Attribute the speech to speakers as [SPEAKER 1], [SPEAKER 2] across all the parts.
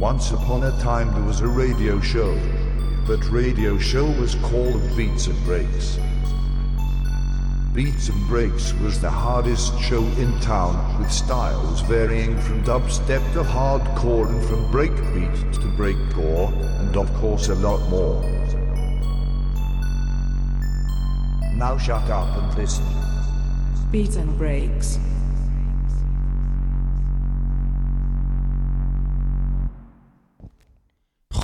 [SPEAKER 1] Once upon a time there was a radio show. That radio show was called Beats and Breaks. Beats and Breaks was the hardest show in town with styles varying from dubstep to hardcore and from breakbeat to breakcore and of course a lot more. Now shut up and listen.
[SPEAKER 2] Beats and Breaks.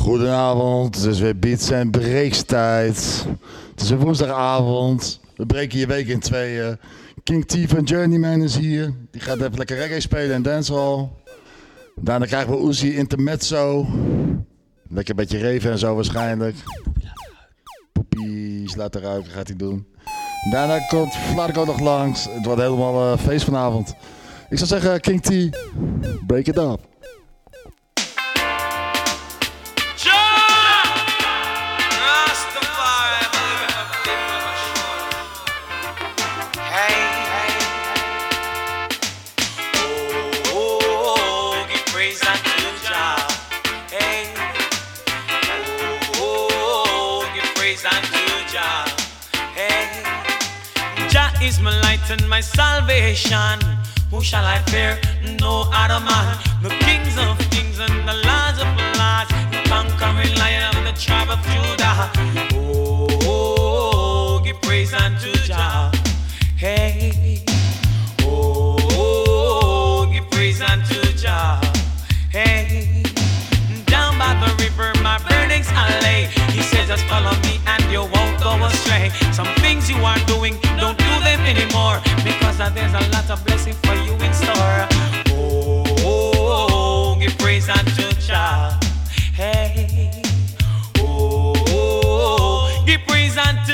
[SPEAKER 3] Goedenavond, het is weer Beats en Breaks tijd. Het is een woensdagavond. We breken je week in tweeën. King T van Journeyman is hier. Die gaat even lekker reggae spelen en dancehall. Daarna krijgen we Uzi Intermezzo. Lekker een beetje reven en zo waarschijnlijk. Poepies, laat eruit, gaat hij doen. Daarna komt Flarco nog langs. Het wordt helemaal uh, feest vanavond. Ik zou zeggen, King T, break it up.
[SPEAKER 4] Is my light and my salvation. Who shall I fear? No other man. The kings of kings and the lords of lords. The conquering lion of the tribe of Judah. Oh, oh, oh give praise unto Jah. Hey. Oh, oh, give praise unto Jah. Hey. Down by the river, my burdens I lay. He says, just follow me and you won't go astray. Some things you are doing, don't do them anymore. Because there's a lot of blessing for you in store. Oh, oh, oh give praise unto Jah. Hey. Oh, oh, give praise unto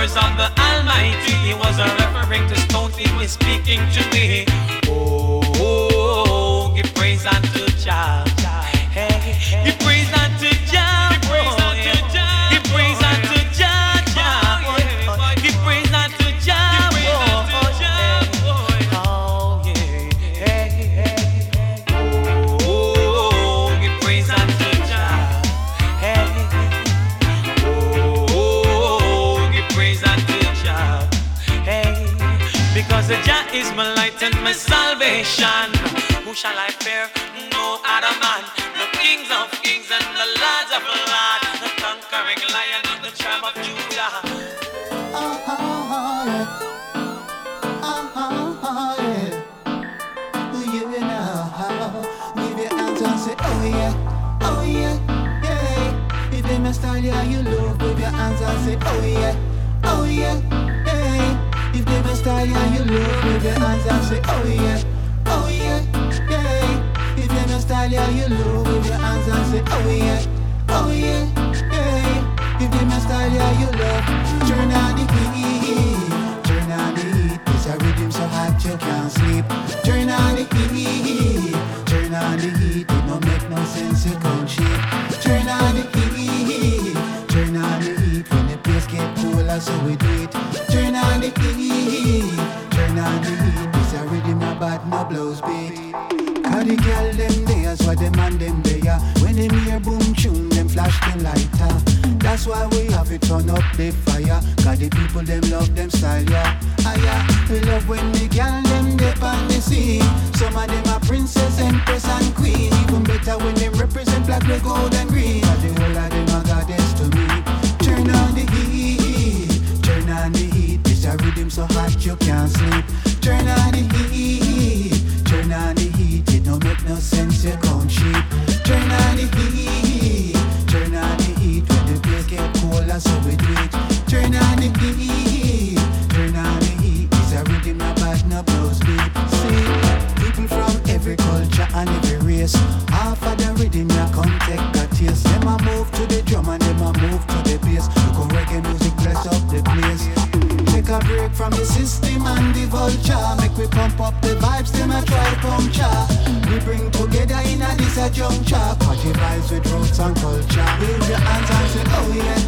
[SPEAKER 4] words of the Almighty. He was a referring to stone. He was speaking to me. Oh, oh, give praise unto Jah. Hey, give praise Who shall I fear? No other man. The kings of kings and the lords of lords. The conquering lion the tribe of Judah.
[SPEAKER 5] Uh-huh, uh-huh, uh-huh, Style yeah, you love with your hands and say oh yeah, oh yeah, hey. If they yeah, you with your hands and say oh yeah, oh yeah. If they best you love with your hands and say oh yeah, oh yeah, hey. If they best style yeah, you love turn on the heat, turn on the heat. It's a rhythm so hot you can't sleep. Turn on the heat, turn on the heat. It no make no sense you come cheap. Turn on the heat, turn on the heat. When the place get cooler, so we do it. Turn on the heat, turn on the heat. It's a rhythm bad, no blows beat. Cause the girl them there, why them and them there. When them hear boom tune, them flash them lighter. That's why we have to turn up the fire. Cause the people them love them style, yeah. Ah, yeah. We love when the girl them dip on the scene. Some of them are princess, empress and queen. Even better when them represent black, red, gold and green. Cause the whole of them are goddess to me. Turn on the heat, turn on the heat. It's a rhythm so hot you can't sleep. Turn on the heat, turn on the heat. Don't make no sense you come cheap. Turn on the heat, turn on the heat. When the place get colder, so we do it. Turn on the heat, turn on the heat. It's a rhythm no bad, no blows beat. See, people from every culture and every race. A break from the system and the vulture. Make we pump up the vibes, them a try puncture. We bring together in a this a juncture. Party vibes with roots and culture. Wave your hands and say, oh yeah,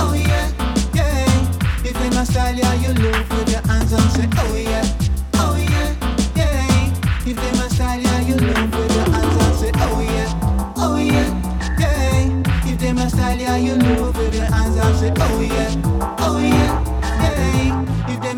[SPEAKER 5] oh yeah, yeah. If in my style, yeah, you love. with your hands and say, oh yeah, oh yeah, yeah. If in my style, yeah, you love. Wave your hands and say, oh yeah, oh yeah, yeah. If they my style, yeah, you love. Wave your hands and say, oh yeah, oh yeah,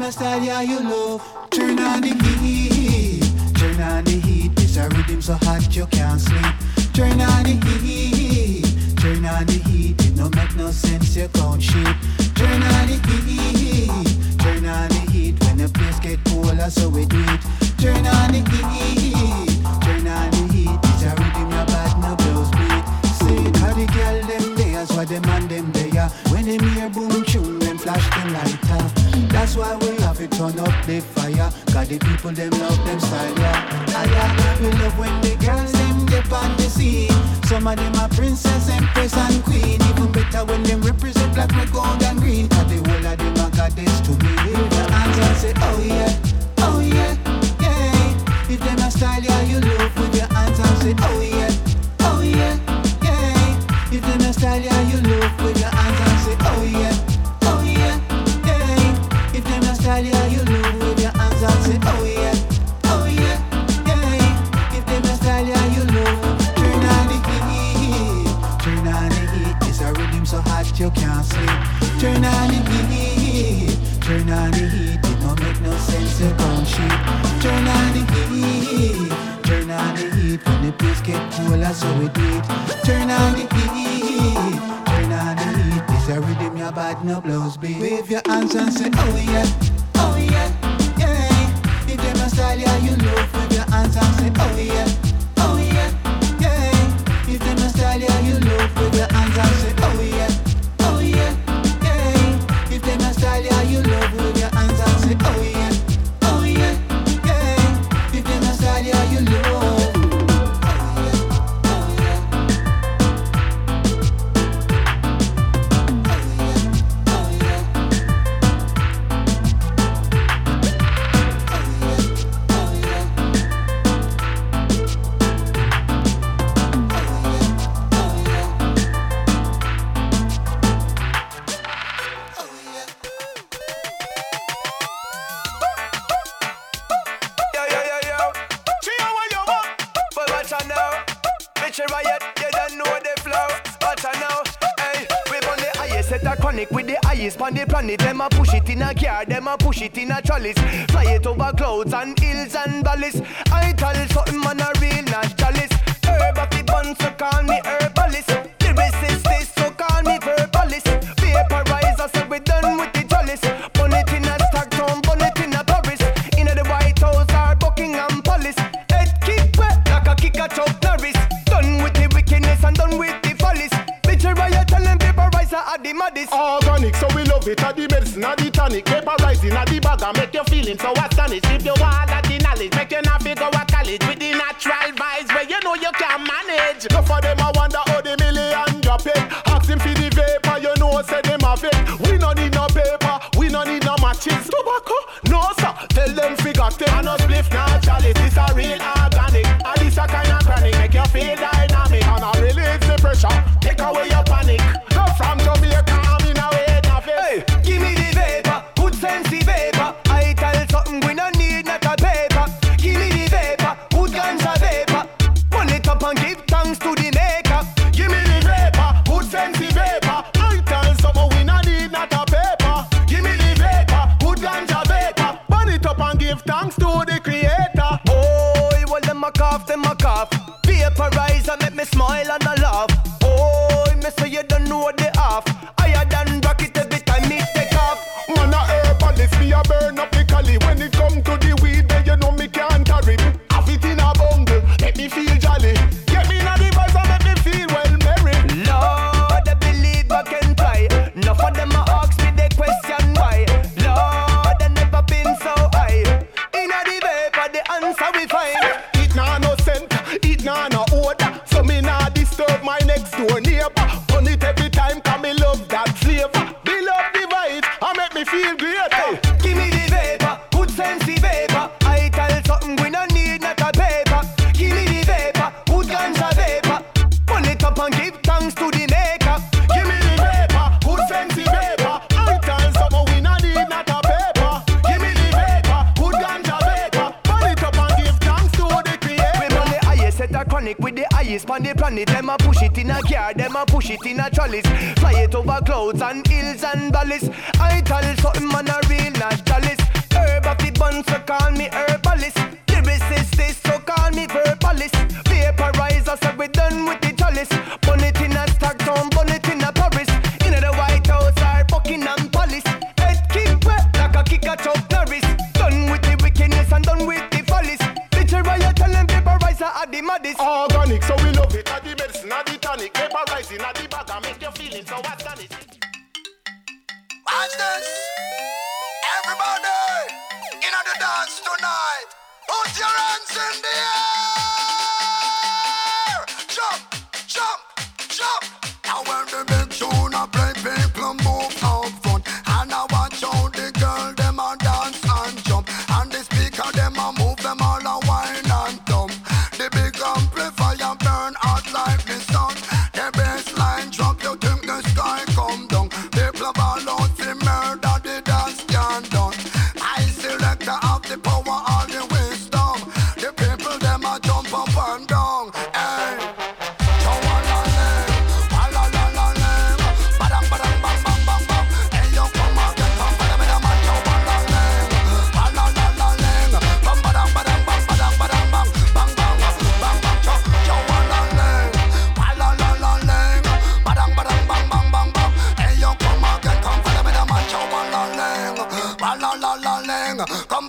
[SPEAKER 5] they my style, yeah, you love. Turn on the heat, turn on the heat. This a rhythm so hot you can't sleep. Turn on the heat, turn on the heat. It no make no sense you count sheep. Turn on the heat, turn on the heat. When the place get cooler, so we do it. Turn on the heat, turn on the heat. This a rhythm your bad no blows beat. Say how the girl them there, why them and them there. When them hear boom tune, them flash them lighter. That's why we it turn up the fire. Got the people them love them style, yeah. Ah, yeah. We love when the girls them dip on the scene. Some of them are princess, empress and queen. Even better when them represent black, red, gold and green. Cause the whole of them are goddess to me. And say, oh yeah, oh yeah, yeah. If them a style, yeah, you love. With your hands and say, oh yeah, oh yeah, yeah. If them a style, yeah, you love. With your hands and say, oh yeah, cooler, so we do it. Turn on the heat, turn on the heat. It's a rhythm your bad no blows beat. Wave your hands and say, oh yeah, oh yeah, yeah. If them a style, yeah, you love. Wave your hands and say, oh yeah,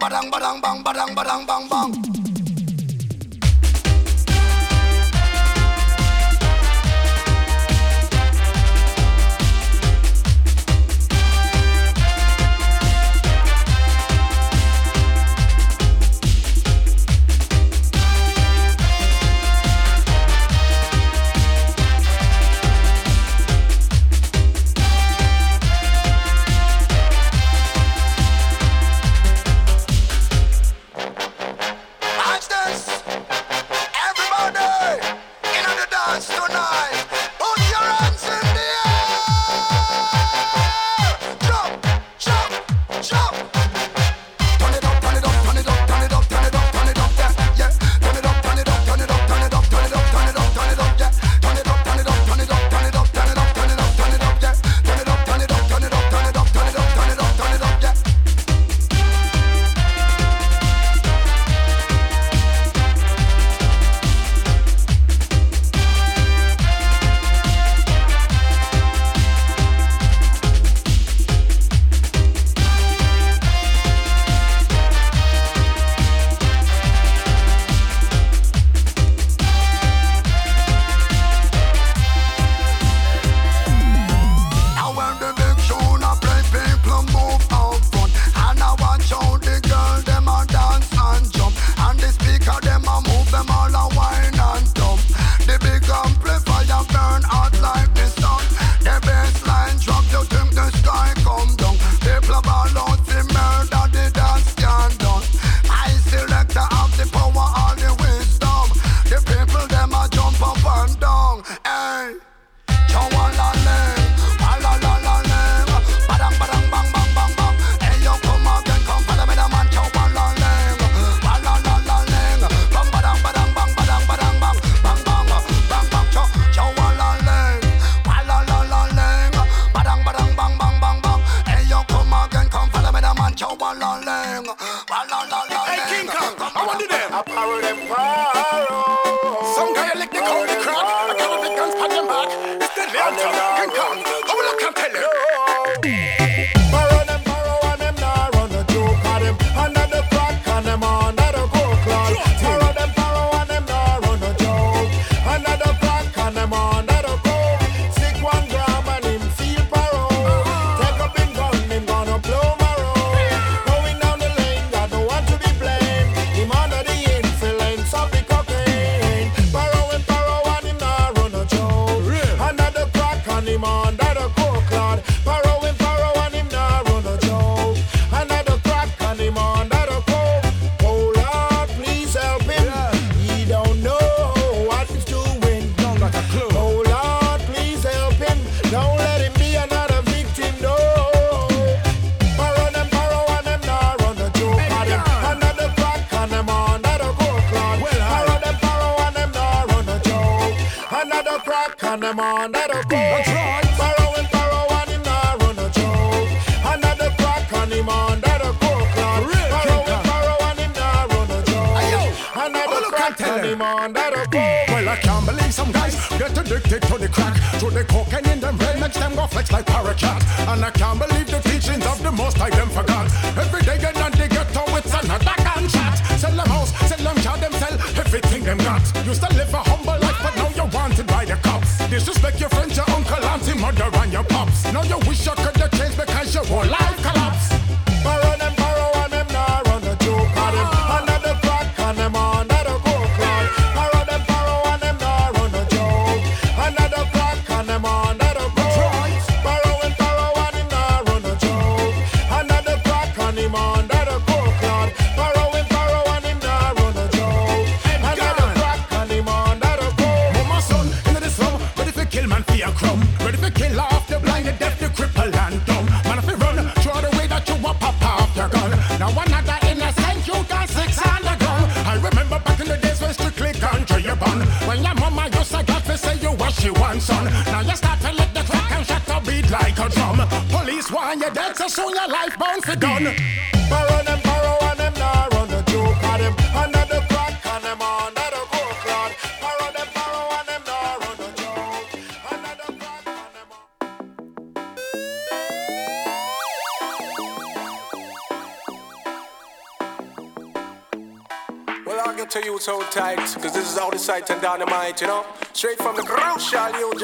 [SPEAKER 6] badang badang bang badang badang bang bang.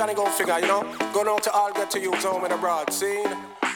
[SPEAKER 7] Johnny go figure, you know. Go down to all get to use home and broad scene.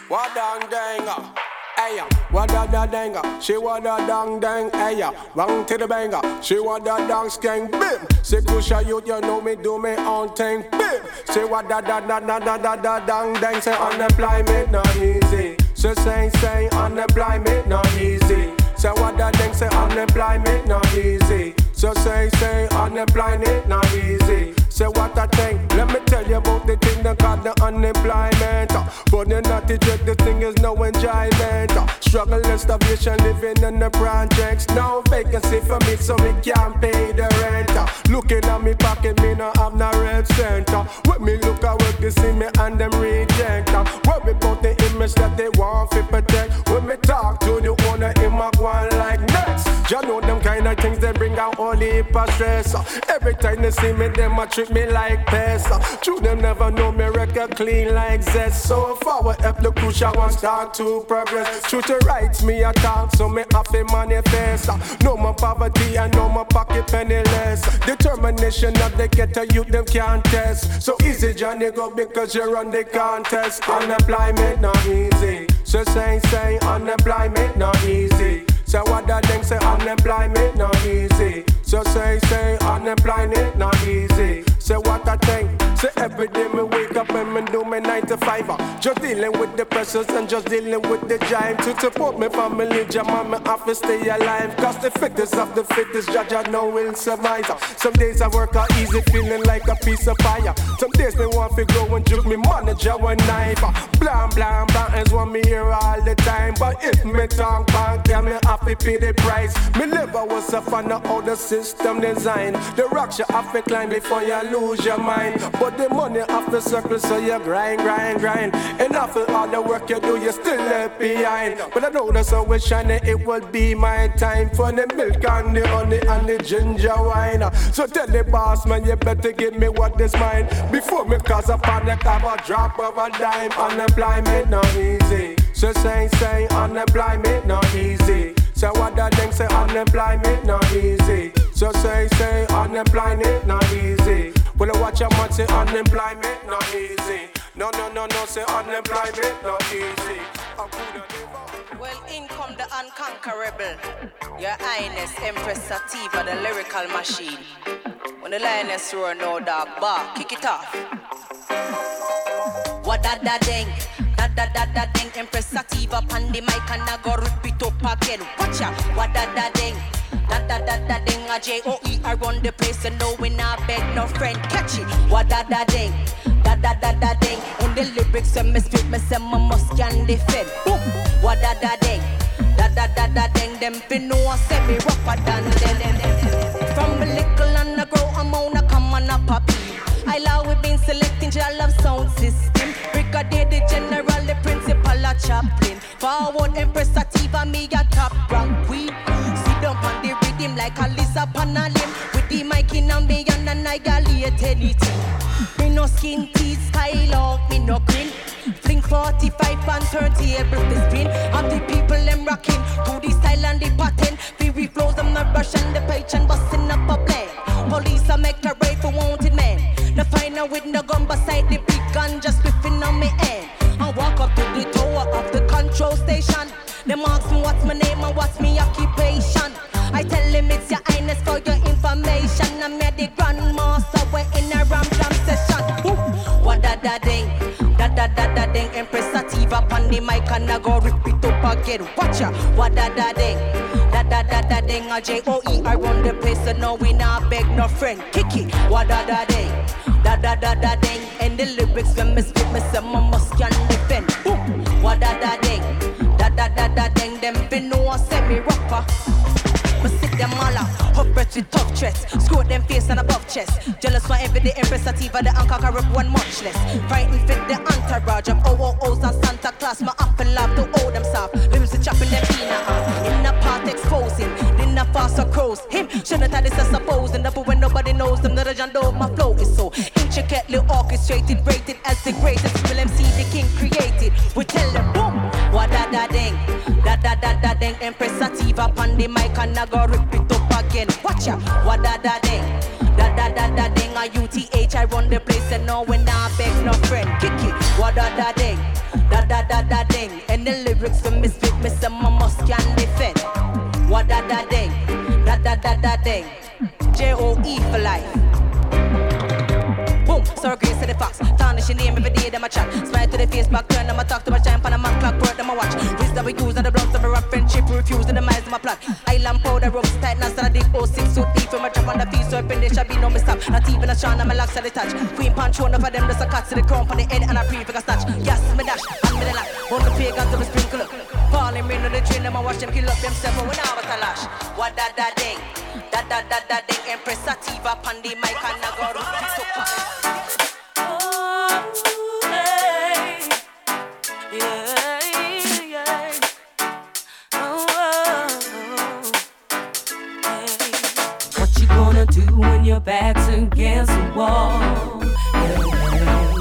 [SPEAKER 7] What down dang uh, Hey, wada da danga, she wada dang dang, hey, uh, bang to the banger, she wada dang skang, bim. Say kusha you, you know me, do me own thing, bim. Say wada da da da da da da dang dang, say unemployment not easy. Say say say unemployment not easy. Say what wada dang, say unemployment not easy. So say say unemployment not easy. Say what I think. Let me tell you about the thing that got the unemployment. uh. But you're not the dread, the thing is no enjoyment. uh. Struggle and starvation, living in the projects. No vacancy for me, so me can't pay the rent. uh. Looking at me pocket, me no have no red center. When me look at work, they see me and them reject. uh. Worry about the image that they want to protect. When me talk to the owner, him a go on like next. You know them kind of things they bring out all the stress. uh. Every time they see me, them a me like uh. True, them never know me record clean like zest. So forward, help the crucial one start to progress. True to rights, me a talk, so me to manifest. No more poverty and no more pocket penniless. Determination of the ghetto youth, them can't test. So easy, Johnny, go because you run the contest. Unemployment not easy. So say, say, unemployment not easy. So what the thing say unemployment not easy. So say say unemployment not easy. Say what I think. Say every day me wake up and me do me nine to five. uh. Just dealing with the pressures and just dealing with the giant. To support me family, jam on me have to stay alive. Cause the fittest of the fittest, judge I know will survive. uh. Some days I work out easy, feeling like a piece of fire. Some days me want to go and juke me manager one knife. uh. Blam blam blam is what me hear all the time. But if me talk back, yeah me have to pay the price. Me never was a fan of how the system design. The rocks you have to climb before you lose your mind. But the money have to circle, so you grind, grind, grind. And after all the work you do, you still left behind. But I know the sun will shine, it will be my time for the milk and the honey and the ginger wine. So tell the boss man, you better give me what is mine before me cause a panic have a drop of a dime. Unemployment not easy. So say say unemployment not easy. So what the thing say unemployment not easy. So say say unemployment not easy. Well I watch your man say unemployment not easy. No no no no say unemployment not easy.
[SPEAKER 8] Well, in come the unconquerable. Your Highness Empress Sativa, the lyrical machine. When the lioness roar, no dog bark, kick it off. What da da ding, da da da da ding. Empress Sativa pan the mic and I go rip it up again. Watch what da da ding. Da da da da ding, a J O E I run the place and no we not beg no friend. Catch it, what da da ding, da da da da ding. In the lyrics when me spit, me say my must can defend. Boom, what da da ding, da da da da ding. Them fin know I say me rougher than them. From a little and I grow, I'm on a come on a puppy. I love we been selecting your love sound system. Brigadier the general, a chaplain. Forward Empress Sativa, me a top rank queen. Sit down on the rhythm like a lizard on a limb. With the mic in a me and annihilate anything. Me no skin teeth, skylark, me no grin. Fling 45 and 30 able to spin. Of the people them rocking to the style and the pattern. We flows them not rush and the page and busting up a plan. Police a make a raid for wanted man. The final with no gun beside the big gun just whipping on me hand. I walk up to the tower of the control station. Them ask me what's my name and what's my occupation. I tell him it's your highness for your information. I'm here the grandmaster, we're in a ram jam session. What da da ding, da da da da ding. Empress Sativa on the mic and I go rip it up again. Watch ya, what da da ding, da da da da ding. A J O E I run the place, so no we not beg no friend. Kiki, what da da ding, da da da da ding. And the lyrics when me spit, me say my must can defend. Ooh, what da da ding, da da da da ding. Them be no semi rapper. But sit them all up, up with tough chest. Screw them face and above chest. Jealous for every day, Empress Sativa, the anchor can rip one much less. Frightened fit the entourage of OOOs and Santa Claus. My up and love to hold them soft. Lyrics are chopping them in a. In a part exposing, in a faster crows. Him, shouldn't have this, I suppose. And up when nobody knows them, the legend of my flow is so intricately orchestrated, rated as the greatest. Will MC the king created. We tell them, boom, what da da ding, da da da da ding. Empress Sativa on the mic and I go rip it up again. Watch ya, what da da ding, da da da da ding. A UTH, I run the place and no when I beg no friend. Kick it, what da da ding, da da da da ding. And the lyrics for misfit, me say my must can defend. What da da ding, da da da da ding. J O E for life. So grace to the fox. Tarnish your name every day, them a chat. Smile to the face, back turn, them a talk to my giant, pan a man clock, word, them a watch. Wisdom we use, and the bloods of a friendship, refuse, the minds of my plot. Island powder, ropes tight, now start a deep 06 suit deep, from a drop on the feet, so in there shall be no mistake. Not even a shine, and my locks at the touch. Queen punch, one of them, just a cut to the crown, on the head, and a prefix a snatch. Yes, me dash, and me the lack. On the pagans of a sprinkle up. Falling rain on the train, them a watch them kill up themselves, when I was a lash. What da da ding, da da da da ding, Empress Sativa, Pandi, Mike, and I go
[SPEAKER 9] your back's against the wall? Yeah, yeah.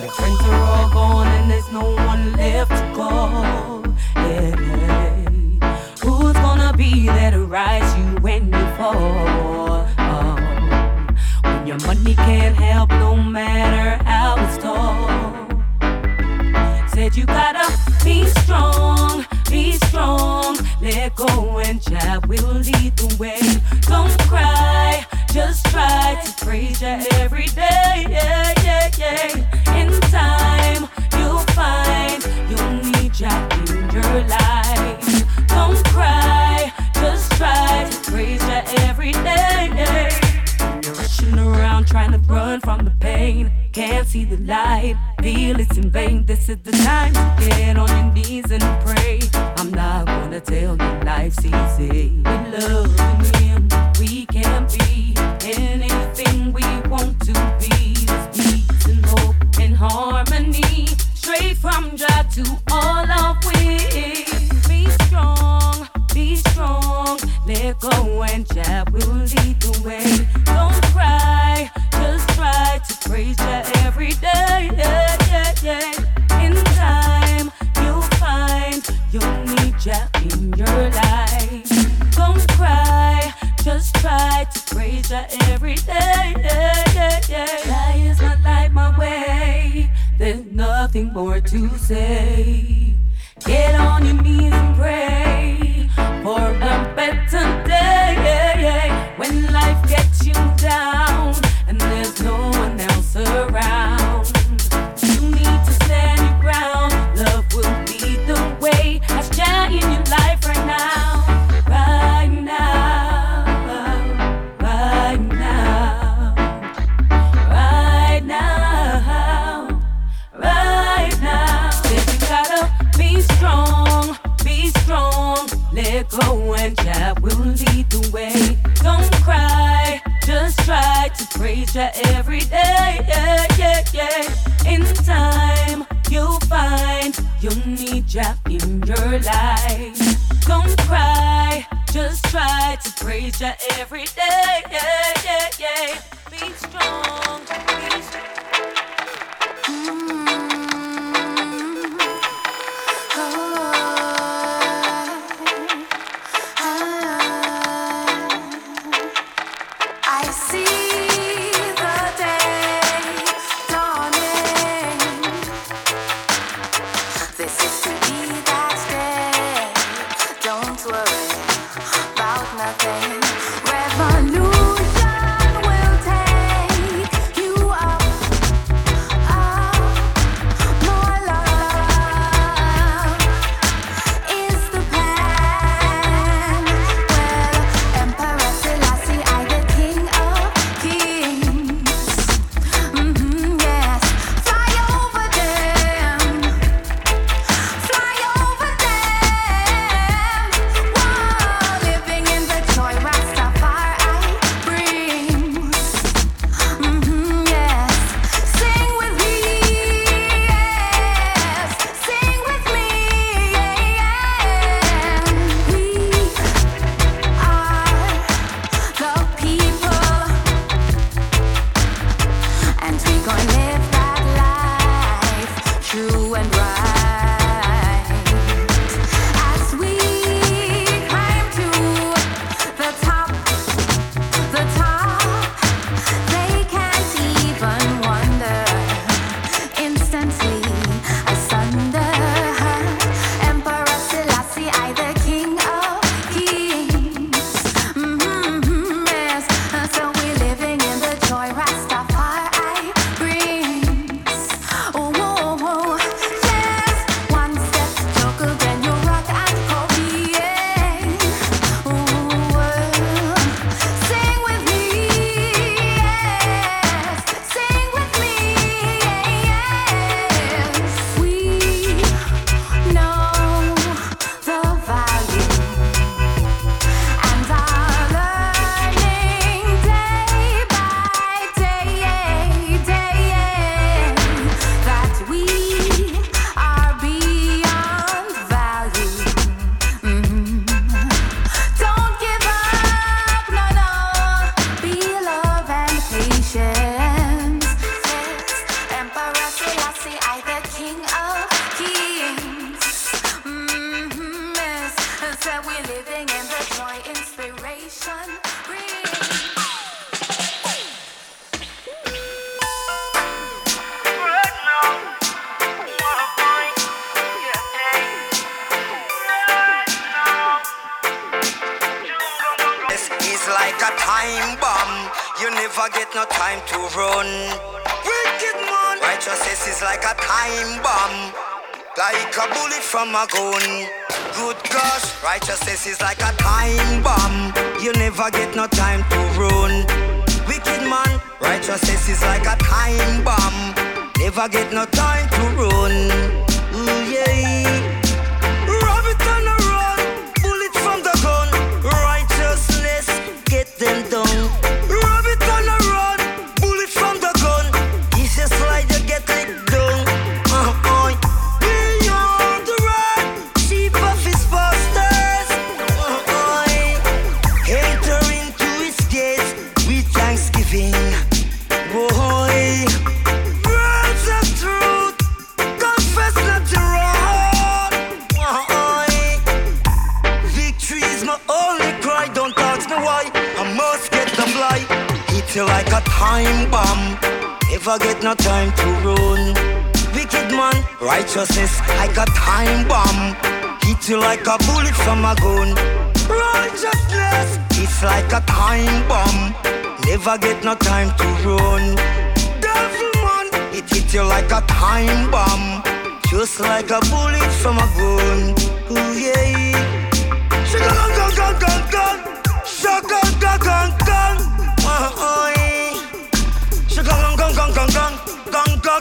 [SPEAKER 9] Your friends are all gone and there's no one left to call. Yeah, yeah. Who's gonna be there to rise you when you fall? Oh, when your money can't help no matter how it's tall. Said you gotta be strong, be strong. Let go and Jah will lead the way. Don't cry, just try to praise Jah every day. Yeah, yeah, yeah. In time, you'll find you'll need Jah in your life. Don't cry, just try to praise Jah every day. You're rushing around trying to run from the pain. Can't see the light, feel it's in vain. This is the time to get on your knees and pray. I'm not gonna tell you life's easy. We love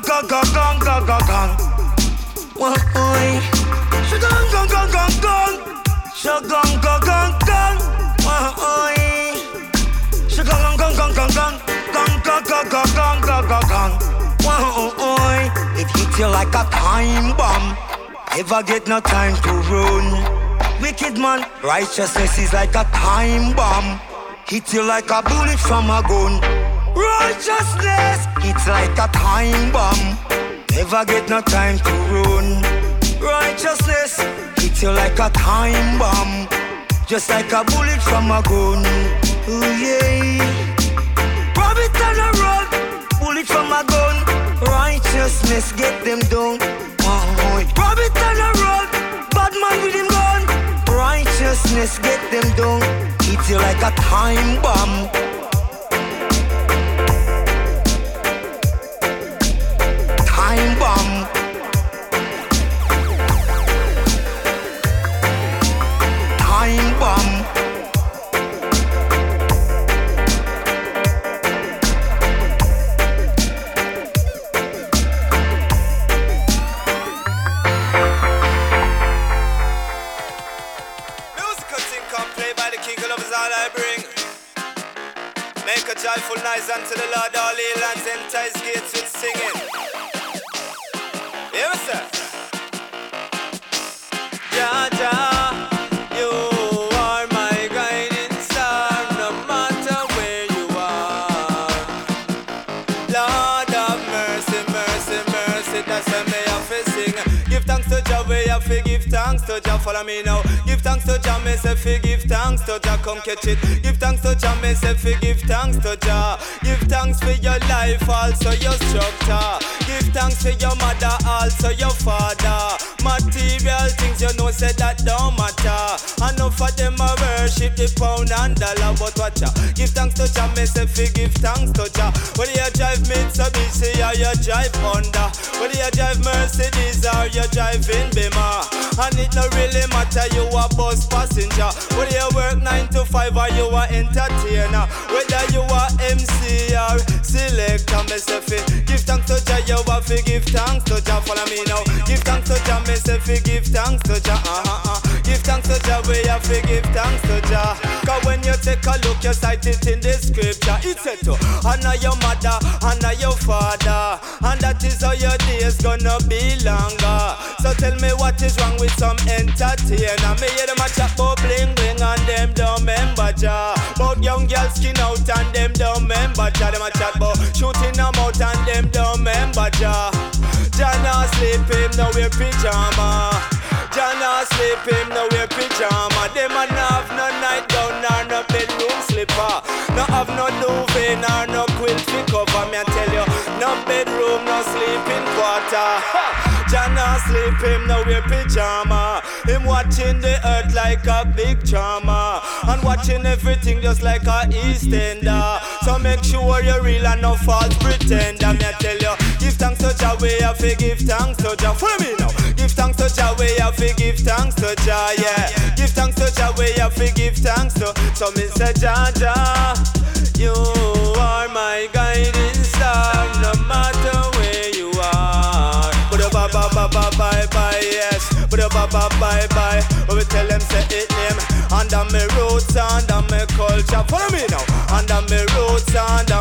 [SPEAKER 10] gong gong gong gong gong gong. What boy? She gong gong It hits you like a time bomb. Never get no time to run. Wicked man, righteousness is like a time bomb. Hit you like a bullet from a gun. Righteousness, it's like a time bomb. Never get no time to run. Righteousness, it's like a time bomb. Just like a bullet from a gun. Oh yeah. Rob it on a road, bullet from a gun. Righteousness, get them done. Oh, Rob it on a road, bad man with him gun. Righteousness, get them. Hit you like a time bomb.
[SPEAKER 11] Joyful noise unto the Lord, all ye lands, his gates with singing. Hear me, sir? Jah, Jah, you are my guiding star, no matter where you are. Lord of mercy, mercy, mercy, that's me have to sing. Give thanks to Jah, we have to thanks to Jah. Follow me now. Give thanks to Jah, me say fi give thanks to Jah. Come catch it. Give thanks to Jah, me say fi give thanks to Jah. Give thanks for your life, also your structure. Give thanks for your mother, also your father. Material things you know say that don't matter. Enough of them a worship the pound and dollar, but watch out. Give thanks to Jah, me say fi give thanks to Jah. Whether you drive Mitsubishi or you drive Honda, whether you drive Mercedes or you driving Beamer, and it no really matter you a bus passenger. Whether you work nine to five or you a entertainer, whether you a MC or selector, me say fi give thanks to Jah. You have to give thanks to Jah. Follow me now. Give thanks to Jah. Me say fi give thanks to Jah. Uh-huh, uh. Give thanks to Jah. We have to give thanks to Jah. Cause when you take a look, you cite it in the scripture. It said to honor your mother, honor your father, and that is how your days gonna be longer. So tell me what is wrong with some entertainer? Me hear them a chat bling bling and them don't remember Jah. About young girls skin out and them don't remember Jah. Them a chat about shooting them out and them don't remember Jah. Jah not sleep him now wear pyjama. Jah not sleep him now wear pyjama. Them a not have no nightgown nor no bedroom slipper. No have no duvet nor no quilt fi cover. Me I tell you, no bedroom, no sleeping quarter. Jah not sleep him now wear pyjama. Him watching the earth like a big drama and watching everything just like a EastEnder. So make sure you're real and no false pretender. Me I tell you, give thanks to Jah, we have to give thanks to Jah. Follow me now. Give thanks to Jah, we have to give thanks to Jah. Yeah. Give thanks to Jah, we have to give thanks to. So me say Jah Jah, you are my guiding star, no matter where you are. But a ba ba ba ba bye bye yes. But a ba ba bye bye. We tell them say it name. Under me roots, under me culture. Follow me now. Under me roots, under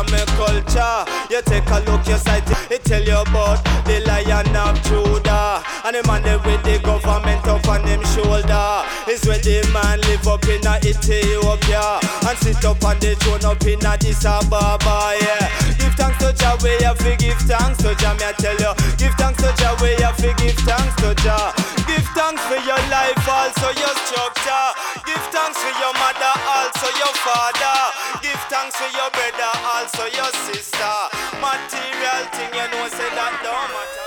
[SPEAKER 11] culture. You take a look, your sight. It tell you about the lion of Judah. And the man there with the government up on him shoulder. Is where the man live up in a Ethiopia. And sit up on the throne up in Addis Ababa, yeah. Give thanks to Jah, we have to give thanks to Jah, me I tell you. Give thanks to Jah, we have to give thanks to Jah. Give thanks for your life, also your structure. Father. Give thanks to your brother, also your sister. Material thing, you know, say that don't matter.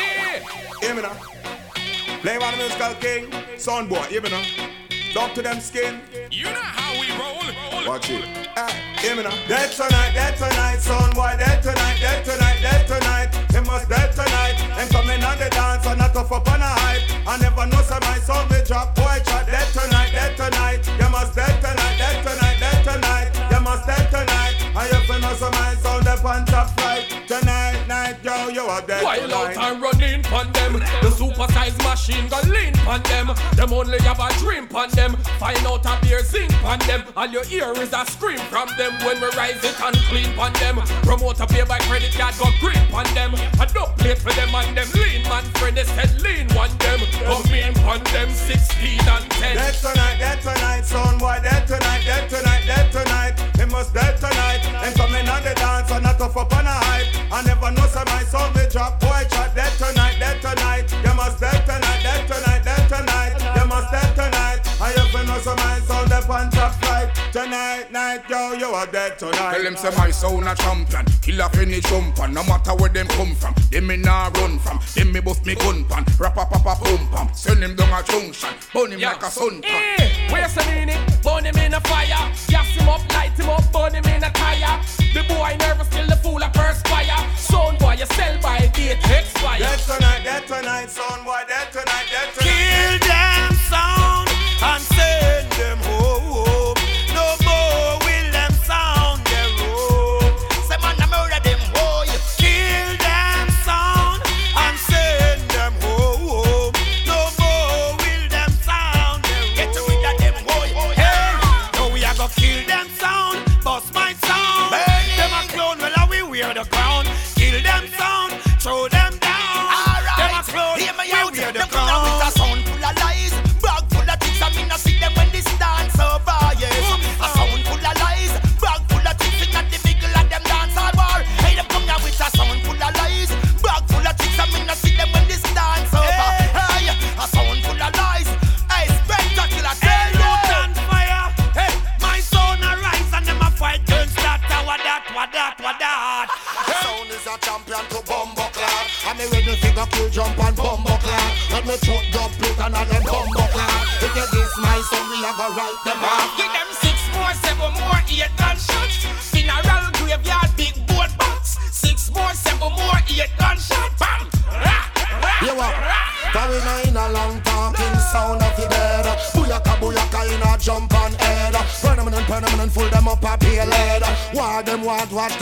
[SPEAKER 12] Eh, hear me now. Play one musical king, son boy, hear me now. Talk to them skin.
[SPEAKER 13] You know how we roll.
[SPEAKER 12] Watch it. Hey, hear me now. Dead tonight, dead tonight, son boy, dead tonight, dead tonight, dead tonight. They must dead tonight. Them coming on the dance and not tough up on a hype. I never know say my son
[SPEAKER 14] size machine gun lean on them. Them only have a dream on them. Find out a beer zinc on them. All you hear is a scream from them when we rise it and clean on them. Promoter pay by credit card got grip on them. I don't play for them and them lean man friend they said lean on them. Come in on them 16 and 10.
[SPEAKER 12] Dead tonight, dead tonight, son boy, dead tonight, dead tonight, dead tonight. They must dead tonight. Them coming on the dance and not tough up on a hype. I never know some my son will drop boy chat dead tonight, dead tonight. They must dead tonight, dead tonight, dead tonight. They must dead tonight. I ever know some my son they on top flight. Tonight, night, yo, you are dead tonight.
[SPEAKER 15] Tell them say my sound a champion Killer penny jump on No matter where them come from Them me nah run from Them me bust me gun pan Rap a papa pum pam Send him down a junction Burn him like a sun pan
[SPEAKER 14] Eh, where's the meaning? Burn him in a fire. Gas him up, light him up, burn him in a tire. The boy nervous till the fool a
[SPEAKER 12] Dead tonight, dead tonight, son boy, dead tonight, dead tonight.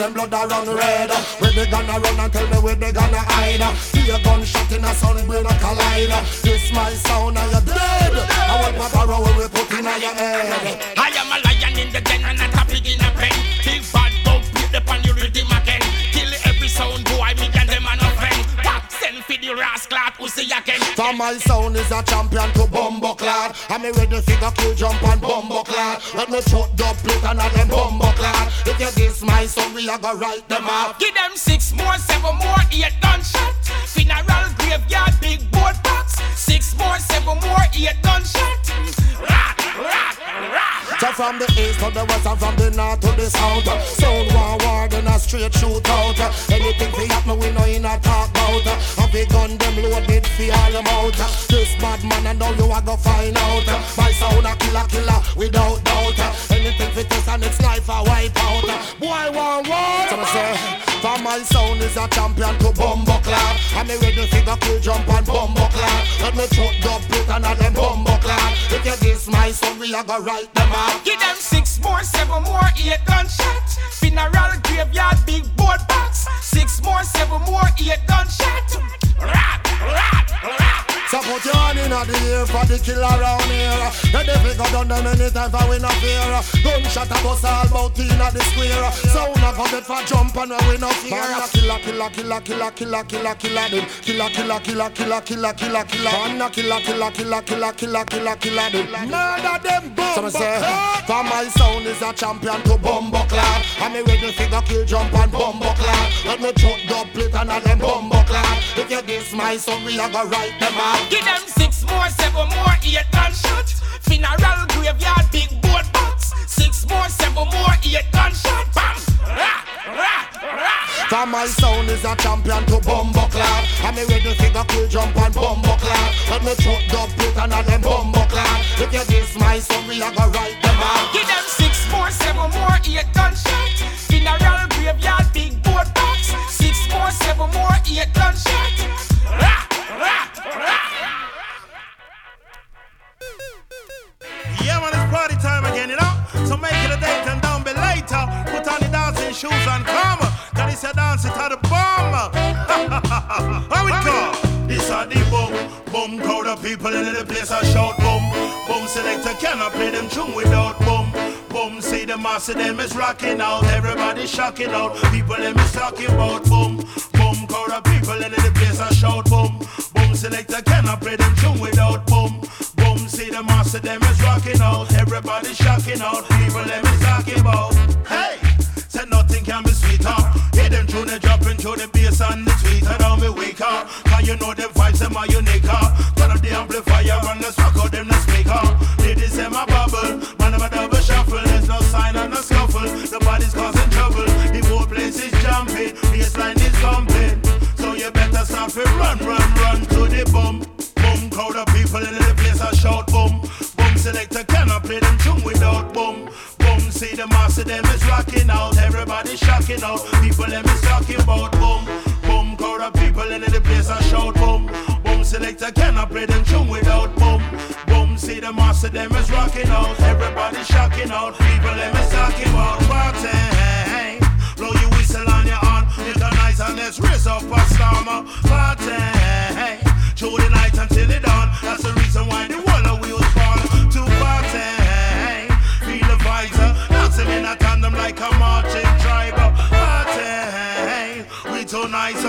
[SPEAKER 16] Them
[SPEAKER 17] blood a run red. Where they gonna run and tell me where they gonna hide. See a gunshot in a sun brain a collide. This my sound and you're dead. I want Papa roll we put in your head.
[SPEAKER 14] I am a lion in the den and not a pig in a pen. Big bad dog, put the pan you rhythm again. Kill every sound boy, me and them are no friend. Top send for the rascal who see again.
[SPEAKER 17] For my sound is a champion to bumbo clad. I'm a ready figure kill jump and bumbo clad. Let me shoot we go write them off.
[SPEAKER 14] Give them six more, seven more, eight gunshot. Funeral graveyard, big boat box. Six more, seven more, eight gunshot.
[SPEAKER 17] So from the east to the west and from the north to the south Sound war war then a straight shootout Anything fi happen we know in a talk about Have a gun them loaded fi all them out This bad man and now you a go find out a champion to bumbo clad I'm a ready figure kill jump and bumbo clad Let me plate and all them bumbo clad If you diss my son we a go write them off
[SPEAKER 14] Give them six more, seven more, eight gunshots. Funeral graveyard, big board box. Six more, seven more, eight gunshots.
[SPEAKER 17] Put your hand in the air for the killer around here. Let the figure done them anytime for we no fear. Gunshot a bust all about in the square. Sound a go get for jump and we no fear. Killer, killer, killer, killer, killer, killer, killer, them. Killer, killer, killer, killer, killer, killer, killer. Killer, killer, killer, killer, killer, killer, killer, killer, them. Murder them, boom. So me say, for my sound is a champion to bumbo clad. I'm a ready figure kill jump and bumbo clad. Let me chuck the plate and all them bumbo clad. If you diss my son, we a go write them off.
[SPEAKER 14] Give them six more, seven more, eight gunshots. Funeral graveyard, big boat box. Six more, seven more, eight gunshots. Bam! Rah, rah, rah.
[SPEAKER 17] For my sound is a champion to bumbo clad. I'm a ready figure kill jump and bumbo clad. Let me chuck and all them bumbo clad. If you diss my son, we a go write them off.
[SPEAKER 14] Give them six more, seven more, eight gunshots. Funeral graveyard, big boat box. Six more, seven more, eight gunshots. Rah, rah, rah.
[SPEAKER 12] So make it a date and down be later. Put on the dancing shoes and come. Cause it's a dance, it's the bomb. How it go? This are the bomb.
[SPEAKER 18] Boom, crowd of people in the place I shout boom. Boom, selector cannot play them tune without boom. Boom, see the master them is rocking out. Everybody shocking out. People them is talking about boom. Boom, crowd of people in the place I shout boom. Boom, selector cannot play them tune without boom. See the master them is rocking out. Everybody shocking out. People them is talking about. Hey, said nothing can be sweeter. Hear them tune they dropping through the bass and the tweeter down me weaker. Cause you know them vibes them are unique. Turn up the amplifier and let's rock out them the speaker. Ladies them a bubble, man them a double shuffle. There's no sign and no scuffle. The body's causing trouble. The whole place is jumping. Bassline is thumping. So you better start to run, run, run to the boom. Boom, crowd of people in the selector cannot play them tune without boom. Boom, see the master them is rocking out. Everybody shocking out. People them is talking about boom. Boom, crowd of people in the place I shout boom. Boom, selector cannot play them tune without boom. Boom, see the master them is rocking out. Everybody shocking out. People them is talking about party. Eh? Blow your whistle on your horn. Make a nice and let's raise up a storm. Party. Eh? Through the night until the dawn. That's the reason why the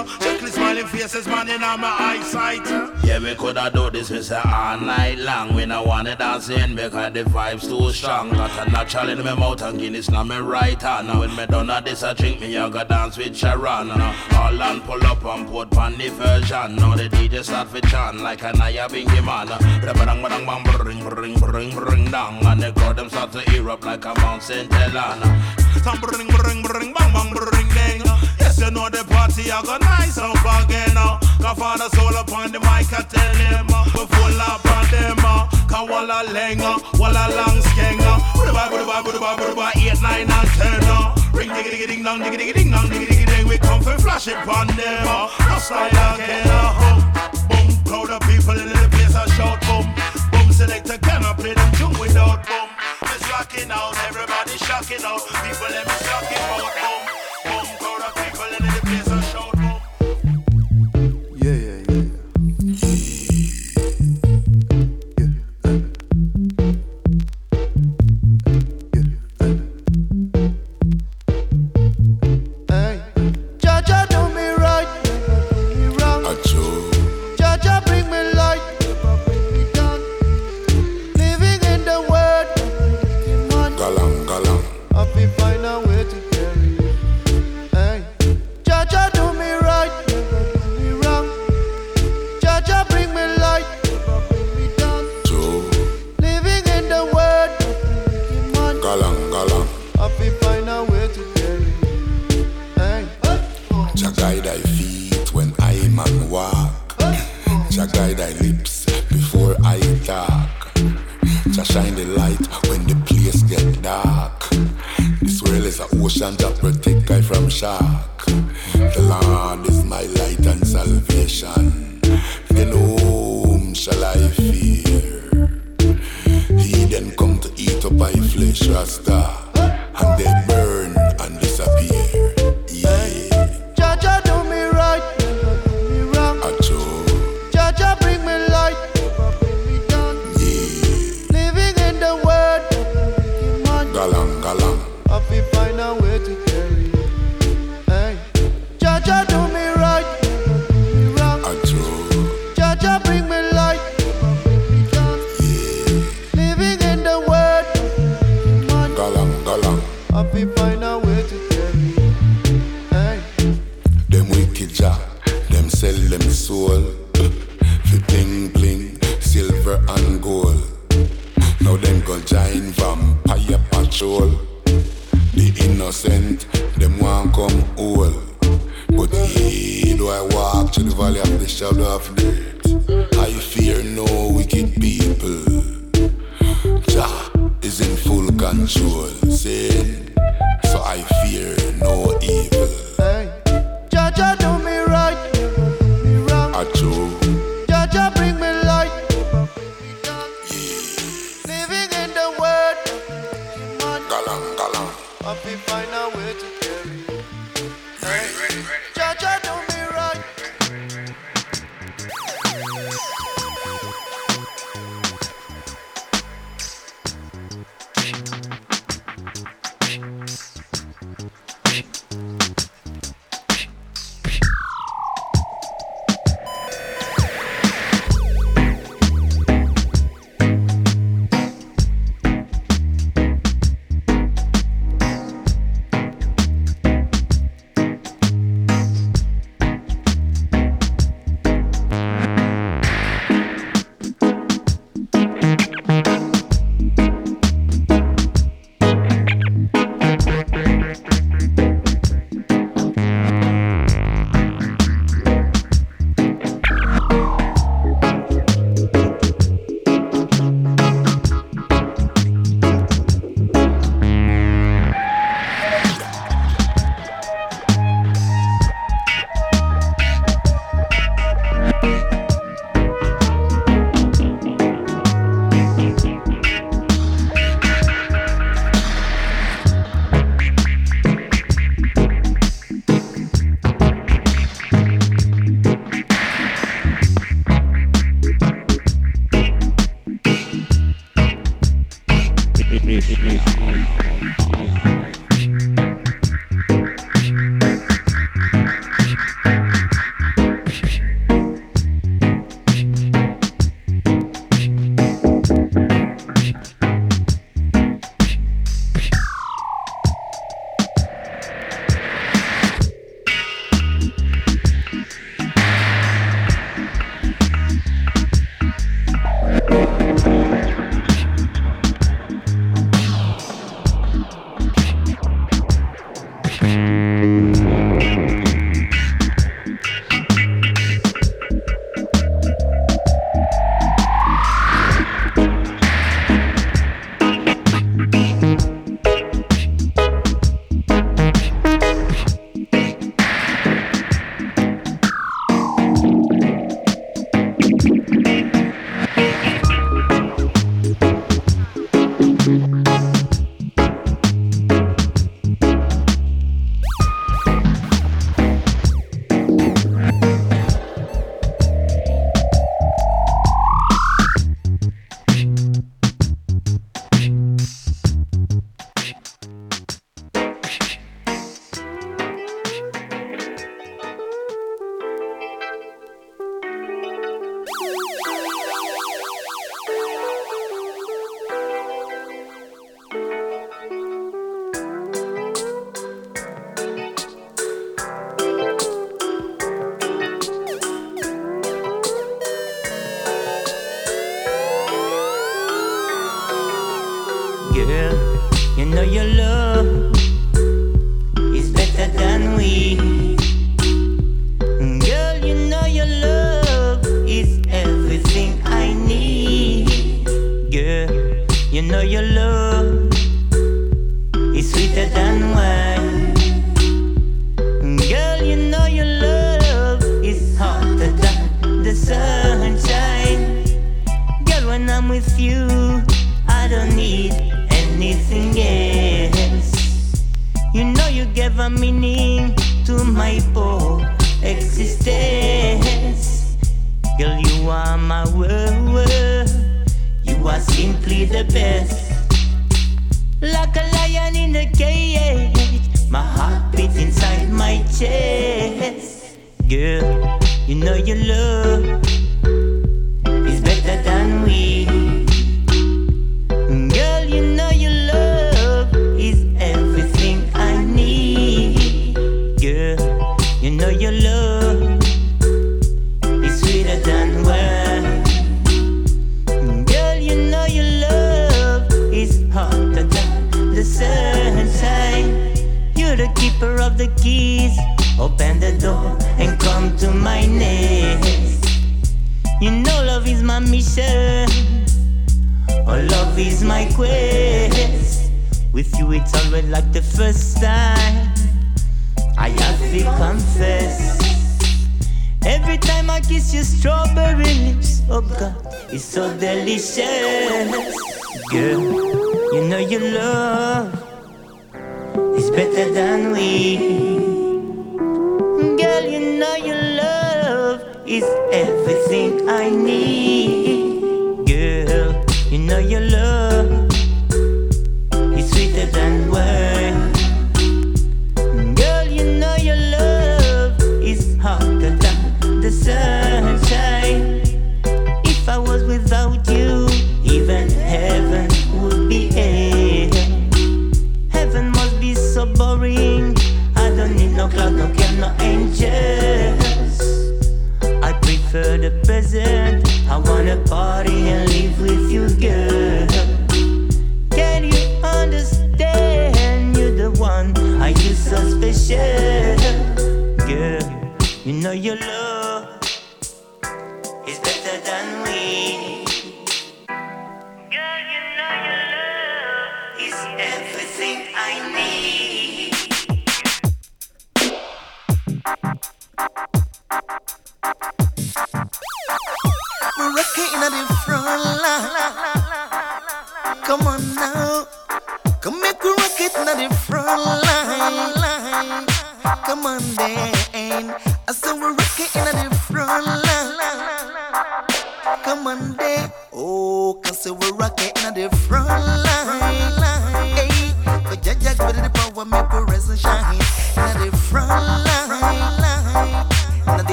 [SPEAKER 18] uh, checkly smiling faces, man, in my eyesight.
[SPEAKER 19] Yeah, we coulda do this, we say all night long. We no wanna dance in because the vibes too strong. Got a natural in my mouth and Guinness in my right hand. When me done a this, I drink me, I go dance with Sharon. All and pull up and put on the version. Now the DJ start for chant like a Nyabinghi man. Bang bang bang bring bring bring bring down. And the crowd them start to erupt like a Mount St. Helena.
[SPEAKER 18] Some bring bring bring bang bang bring ding. You know the party I got nice up again. Uh. Cause father soul upon the mic, I tell him. Uh. We full up on them. Uh. Cause walla lenga, walla long skenga. Buduba buduba buduba buduba eight nine and ten. Uh. Ring diggy diggy ding dong diggy diggy ding dong diggy diggy ding. We come for flash it on them. Uh. No style again. Uh. Boom, crowd of people in the place I shout boom. Boom, selector cannot play them tune without boom. It's rocking out, everybody shocking out. People let me shocking
[SPEAKER 20] out.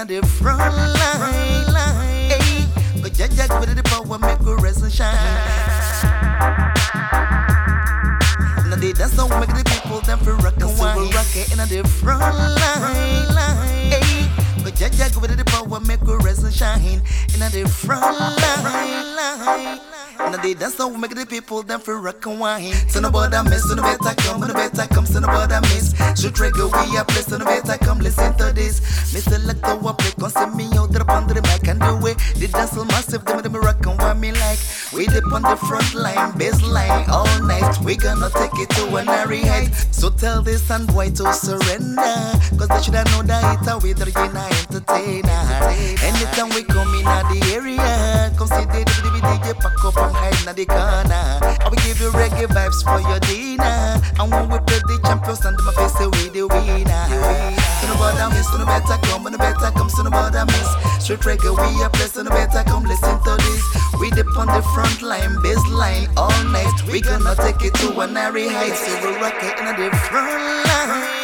[SPEAKER 20] In the front line. Hey, but Jah Jah with the power, make we rise and shine. Now they dance now make the people them for rock and wine. We rock it in the front line. Hey, but Jah Jah give it the power make we rise and shine in the front line. Now they dance now make the people them for rock and wine. So no bother miss, so no better come, no better come, so no bother miss. Shoot reggae we a place, so no better come listen to this. Mr. Lecter up play, come see me out there on the mic and the way the dance all massive, them them rock and wine me like. We dip on the front line, bass line all night. We gonna take it to an airy height. So tell this and boy to surrender. Cause they should have known that it's a way that not entertainer. Anytime we come in at the area, come see the DJ pack up and hide in the corner. I will give you reggae vibes for your dinner. And when we play the champions, and my face we the winner. So no bother so better bother miss. Street reggae we a place, so no better come listen to this. We dip on the front line, bass line all night. We gonna take it to an airy height, so we rock it in the front line.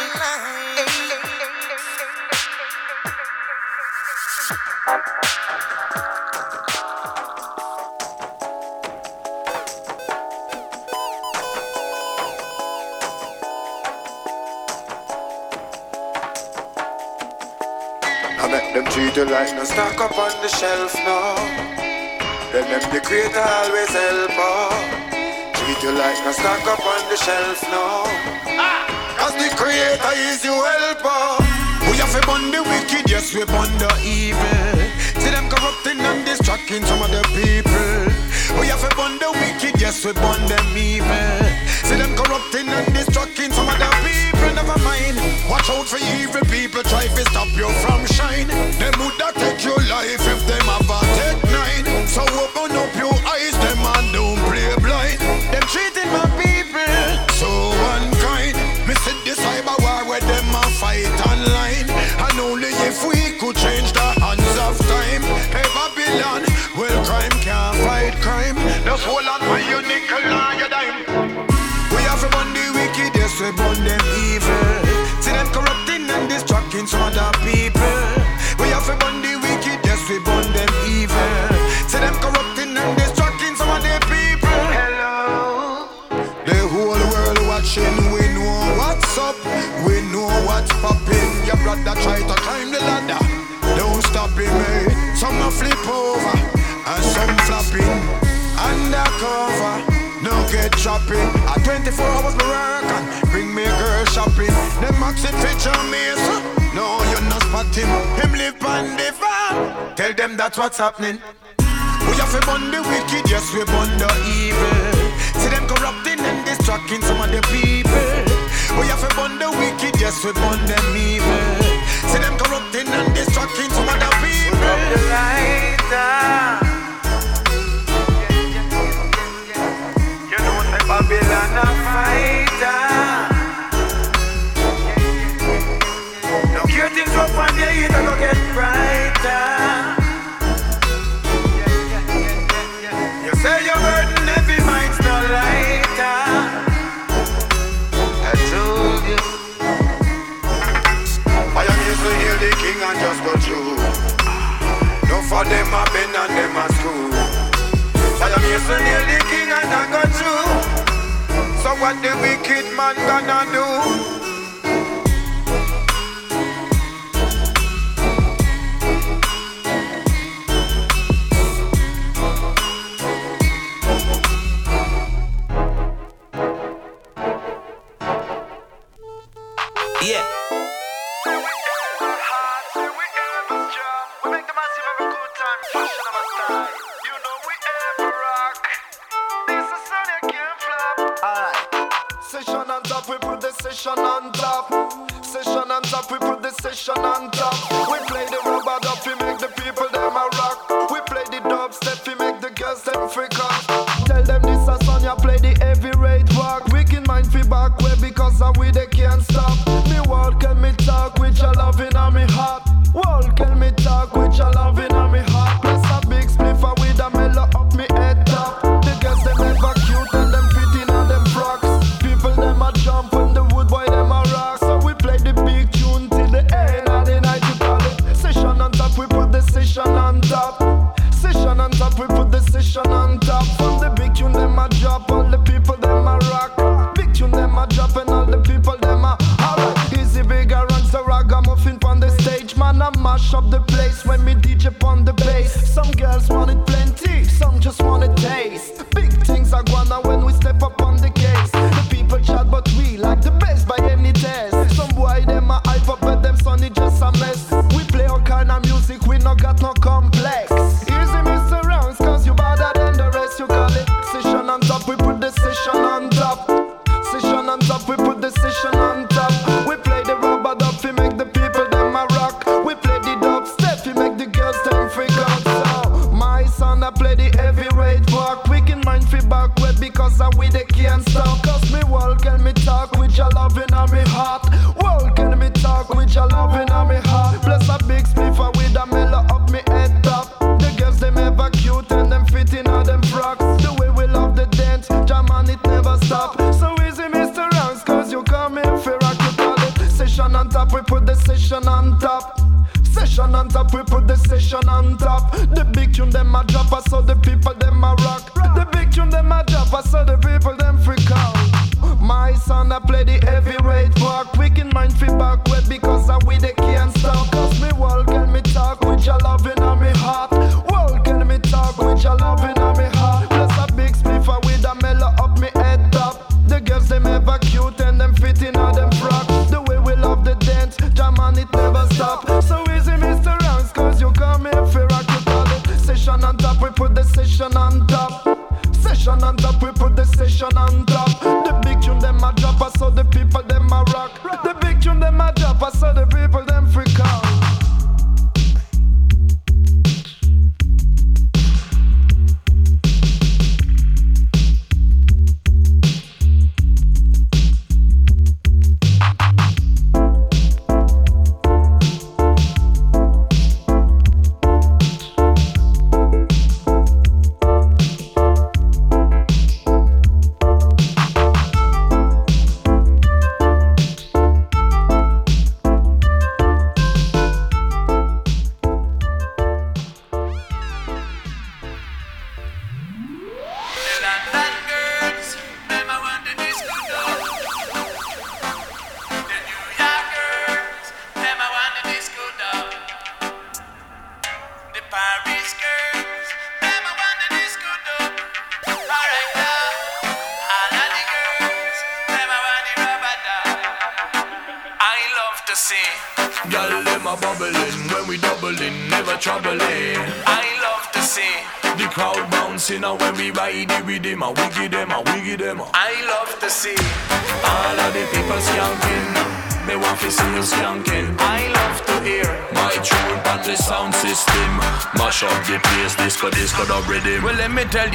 [SPEAKER 6] I make them treat you like no stock up on the shelf now. Then them the creator always help out. Treat you like no stock up on the shelf now. Ah! Cause the creator is your helper. Oh. We have to burn the wicked, yes we burn the evil. See them corrupting and distracting some of the people. We have to burn the wicked, yes we burn them evil. See them corrupting and distracting some of the people. Never mind. Watch out for evil people try to stop you from shine. Them woulda take your life if them have a take nine. So open up your eyes, them and don't some other people. We have to burn the wicked, yes we burn them evil. See them corrupting and distracting some of the people. Hello. The whole world watching, we know what's up, we know what's popping. Your brother try to climb the ladder, don't stop him, eh? Some flip over and some flapping undercover. No get chopping. At 24 hours me work and bring me a girl shopping. Them maxi feature me, so spot him. Him live on the farm. Tell them that's what's happening. We have to burn the wicked, yes we burn the evil. See them corrupting and distracting some of the people. We have to burn the wicked, yes we burn them evil. and them a bend and them a screw. I am here to
[SPEAKER 21] nail the king and I got you. So what the wicked man gonna do?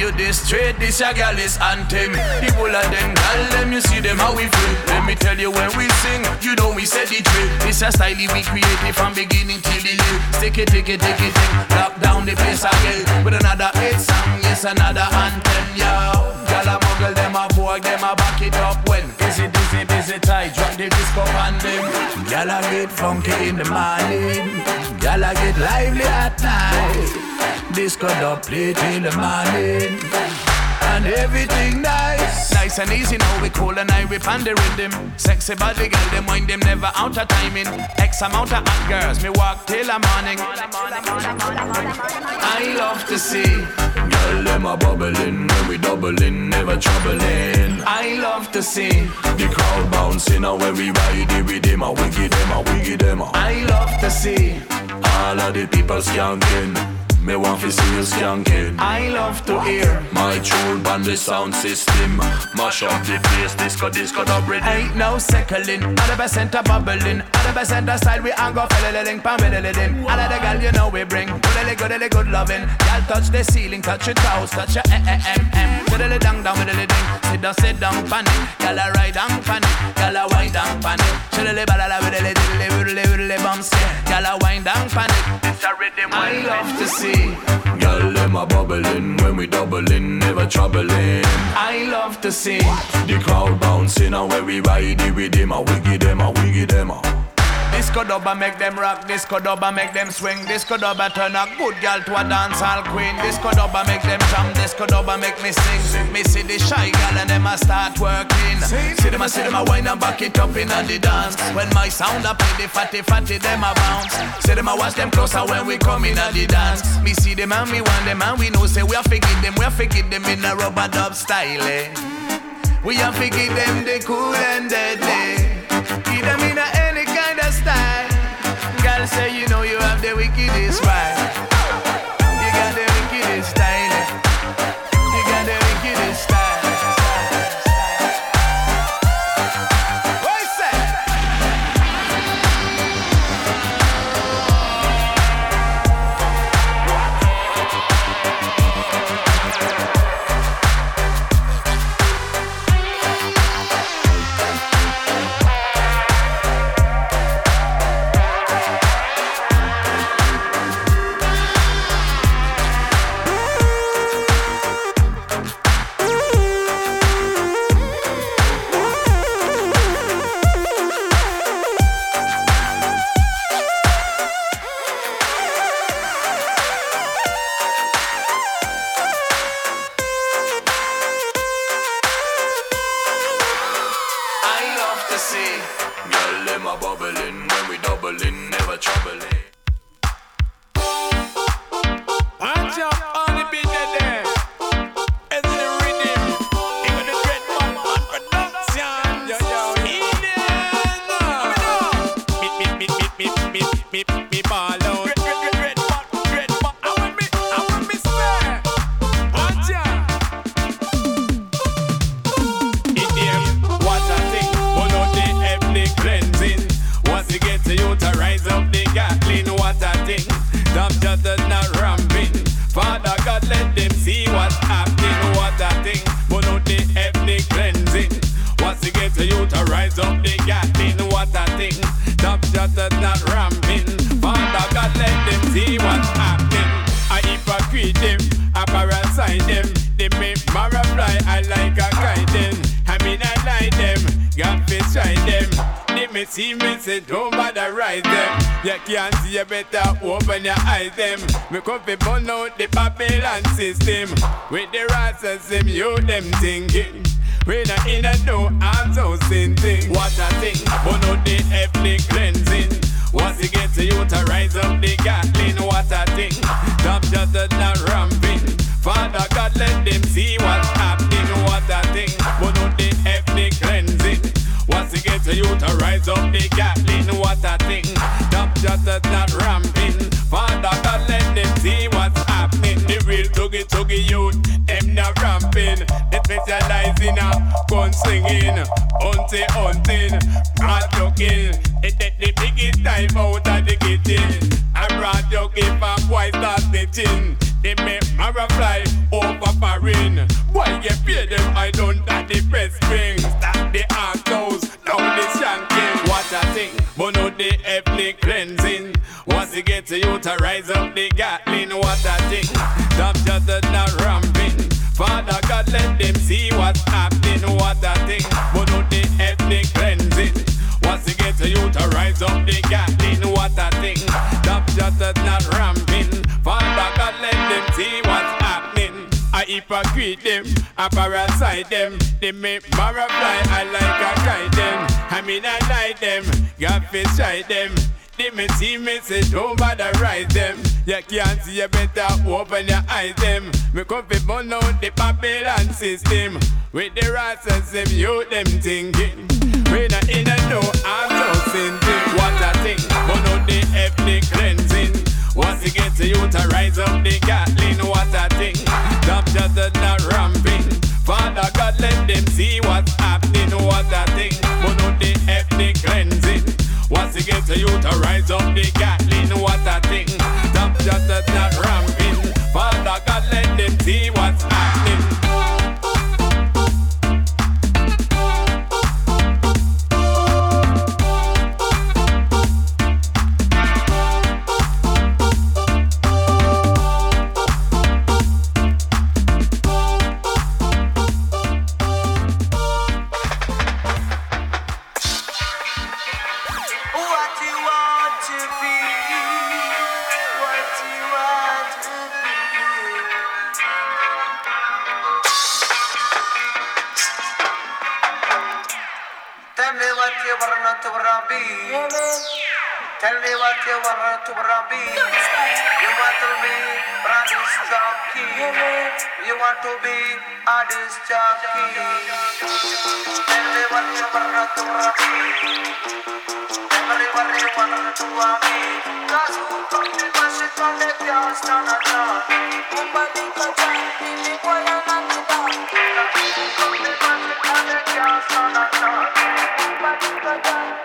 [SPEAKER 22] you
[SPEAKER 17] this straight, this a girl is anthem. The whole of them gal, let me see them how we feel. Let me tell you when we sing, you know we set the trip. This a style we created from beginning till the end. Stick it, take it, take it, take. lock down the place again with another hit song, yes another anthem, yeah dog, them a back it up when busy, busy, busy tight. Drop the disco on them.
[SPEAKER 19] Y'all a get funky in the morning. Y'all a get lively at night.
[SPEAKER 23] Disco dub play till the morning. And everything nice.
[SPEAKER 24] Nice and easy now, we cool and I whip on the rhythm. Sexy body girl, them wind them never out of timing. X amount of hot girls, me walk till the morning. I love to see.
[SPEAKER 23] Girl, them a bubbling when we doubling, never troubling.
[SPEAKER 24] I love to see.
[SPEAKER 23] The crowd bouncing and when we ride it with them, a wiggy them, a wiggy them. a.
[SPEAKER 24] I love to see.
[SPEAKER 23] All of the people skanking. Me want to see you skanking.
[SPEAKER 24] I love to hear.
[SPEAKER 23] My tune on the sound system. Mash up the place, disco, disco, dub rhythm.
[SPEAKER 24] Ain't no seconding, all the percent a bubbling, all the percent a style we and go fiddling, pam fiddling. All of the gal you know we bring, goodly goodly good loving. Gal touch the ceiling, touch your toes, touch your eh eh em em. Fiddly down down fiddly ding, sit down sit down pan it. Gal a ride down pan it, gal a wind down pan it. Shiddly balala widdly diddly widdly widdly bumps, gal a wind down pan it. It's a rhythm I love to see.
[SPEAKER 23] Girl, them a bubbling when we doubling, never troubling.
[SPEAKER 24] I love to see.
[SPEAKER 23] The crowd bouncing and when we ride it with them, a wiggy them, a wiggy them. a.
[SPEAKER 24] Disco dubba make them rock, disco dubba make them swing, disco dubba turn a good girl to a dancehall queen. Disco dubba make them jam, disco dubba make me sing. Me see the shy girl and them a start working. See them a see them a wine and back it up in the dance. When my sound a play, the fatty fatty them a bounce. See them a watch them closer when we come in the dance. Me see them and we want them and we know say we a forgive them, we a forgive them in a rubber dub style. Eh? We a forgive them the cool and deadly. Give them in a say you know you have the wickedest vibe. The press string. Start the
[SPEAKER 25] arcos, down the shanking. What a thing, but not the ethnic cleansing. Once you get to you to rise up the Gatling, what a thing. Stop just not ramping. Father God, let them see what's happening. What a thing, but not the ethnic cleansing. Once you get to you to rise up the Gatling, what a thing. Stop just not ramping. Father God, let them see what's happening. I hypocrite them, a parasite them. They make barra fly, I like a kite them. I mean I like them, got fish shite them. They me see me say don't bother rise them. You can't see you better open your eyes them. Me come fi burn out the Babylon system. With the and them you them thinking. We not in a no, no sinking. What a thing, burn out the ethnic cleansing. Once you get to you to rise up the Gatling, what a thing. Stop just not ramping. Father God, let them see what's happening, what a thing. Burn out the ethnic cleansing. Once you get to you to rise up the Gatling, what a thing. Stop just not ramping. Father God, let them see what's happening.
[SPEAKER 26] Tell me what you want to be. You want to be a disc jockey. You want to be a disc jockey. Tell me what you want to be. Tell me what you want to be. Cause who come to mash it on the can't stand a chance. Nobody can tell me me boy and not the dog. Who come to mash it on the can't stand a chance. Nobody can tell
[SPEAKER 18] me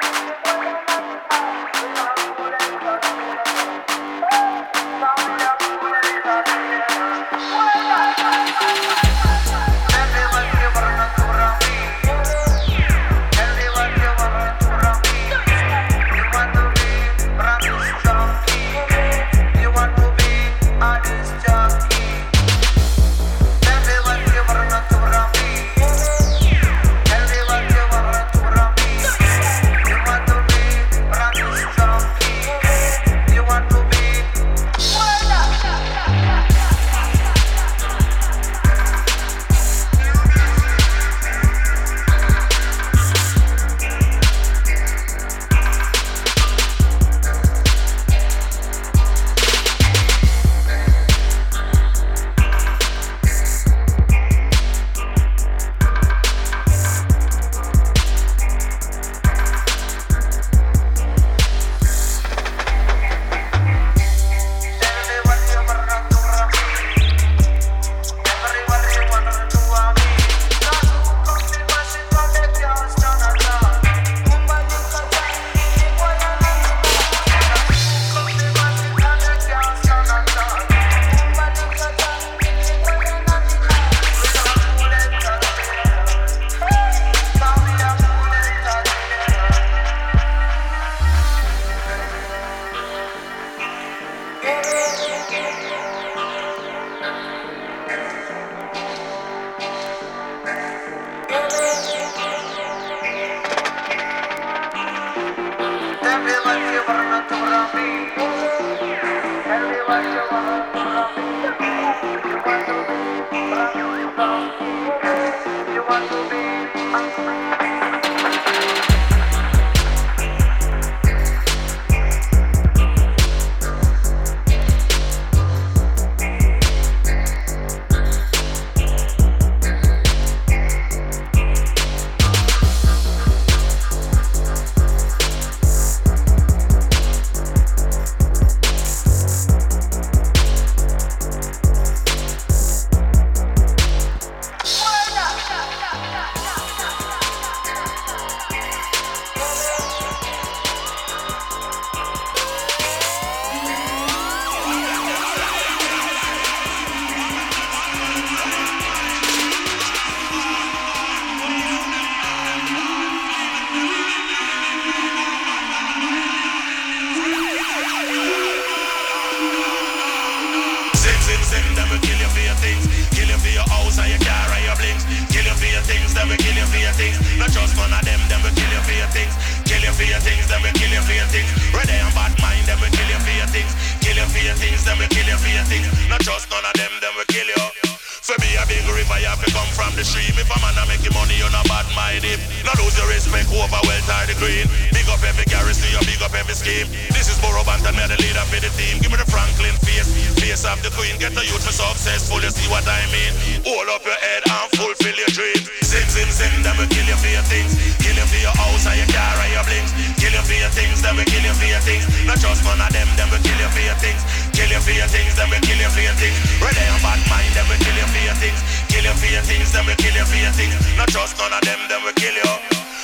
[SPEAKER 18] them, them will kill you.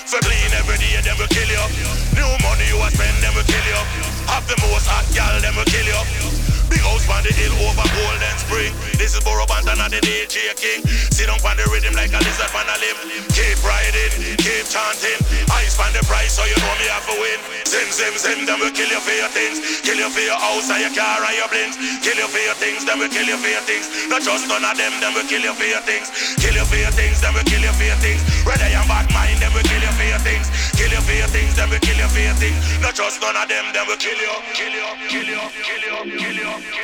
[SPEAKER 18] For clean every day, them will kill you. New money you spend, them will kill you. Have the most hot gal, them will kill you. House on the hill over Golden Spring. This is Burro Banton and the DJ King. Sit down on the rhythm like a lizard on a limb. Keep riding, keep chanting. I span the price so you know me have to win. Zim, zim, zim, them will kill you for your things. Kill you for your house and your car and your blings. Kill you for your things, them will kill you for your things. Not just none of them, them will kill you for your things. Kill you for your things, them will kill you for your things. Ready and bad mind, them will kill you for your things. Kill you for your things, them will kill you for your things. Not just none of them, them will kill you, kill you, kill you, kill you, kill you, kill you,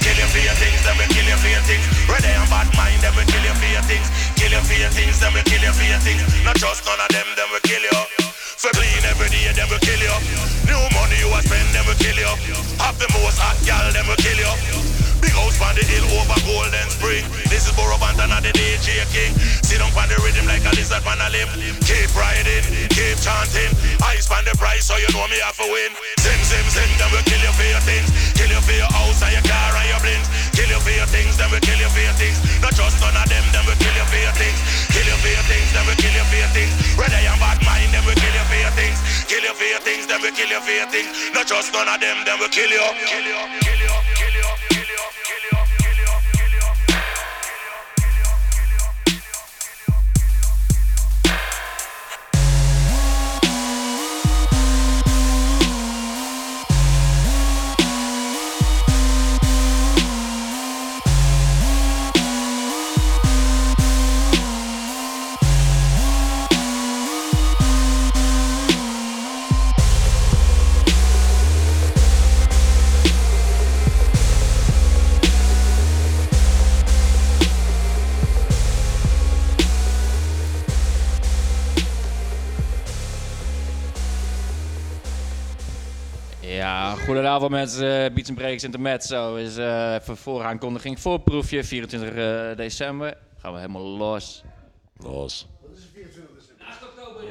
[SPEAKER 18] Kill you for your things, them will kill you for your things. Ready and bad mind, them will kill you for your things. Kill you for your things, them will kill you for your things. Not just none of them, them will kill you. For clean every day, them will kill you. New money you a spend, them will kill you. Have the most hot gal, them will kill you. Big house on the hill over Golden Spring. This is Burro Banton and the DJ King. Sit down on the rhythm like a lizard on a limb. Keep riding, keep chanting. I span the price so you know me have to win. Zim, zim, zim, them will kill you for your things. Kill you for your house and your car and your blings. Kill you for your things, them will kill you for your things. Not just none of them, them will kill you for your things. Kill you for your things, them will kill you for your things. Ready and bad mind, them will kill you for your things. Kill you for your things, them will kill you for your things. Not just none of them, them will kill you. Kill you, kill you, kill you, kill you, Kill you.
[SPEAKER 27] Ja, goedenavond mensen. Uh, Beats and Breaks Intermezzo is uh, even vooraankondiging. Voorproefje, 24 uh, december. Gaan we helemaal los. Los.
[SPEAKER 23] Dat is 24 december. Naast oktober.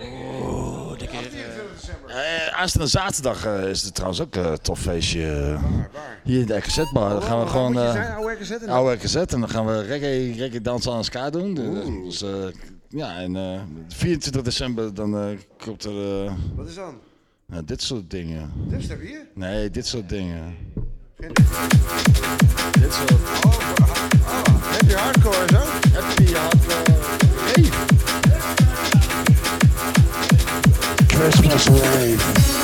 [SPEAKER 19] Oh, dikke.
[SPEAKER 23] 24 december.
[SPEAKER 19] Uh, aanstaande zaterdag uh, is het trouwens ook een uh, tof feestje. Hier in de RKZ-bar. Dan gaan we gewoon.
[SPEAKER 23] Uh, oude RKZ? En
[SPEAKER 19] oude RKZ. En dan gaan we reggae, reggae dansen aan elkaar doen. Dus, uh, ja, en uh, 24 december dan komt er.
[SPEAKER 23] Wat is dan?
[SPEAKER 19] Nou, dit soort dingen.
[SPEAKER 23] Dit heb je hier?
[SPEAKER 19] Nee, dit soort dingen.
[SPEAKER 23] Geen...
[SPEAKER 19] Dit soort...
[SPEAKER 23] Oh, oh, oh. Happy hardcore zo?
[SPEAKER 19] Happy hardcore. Hey.
[SPEAKER 6] Christmas rave.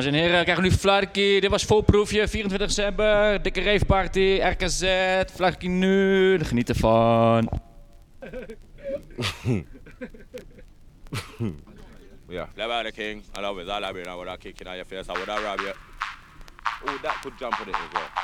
[SPEAKER 27] Dames en heren, we krijgen nu Flarky. Dit was voorproefje, 24 december. Dikke raveparty, RKZ. Flarky nu, geniet ervan.
[SPEAKER 28] Yeah. Never the king. I love it. I love it. I would have kick in your face. I would have rob you. Oh, that could jump on it as well.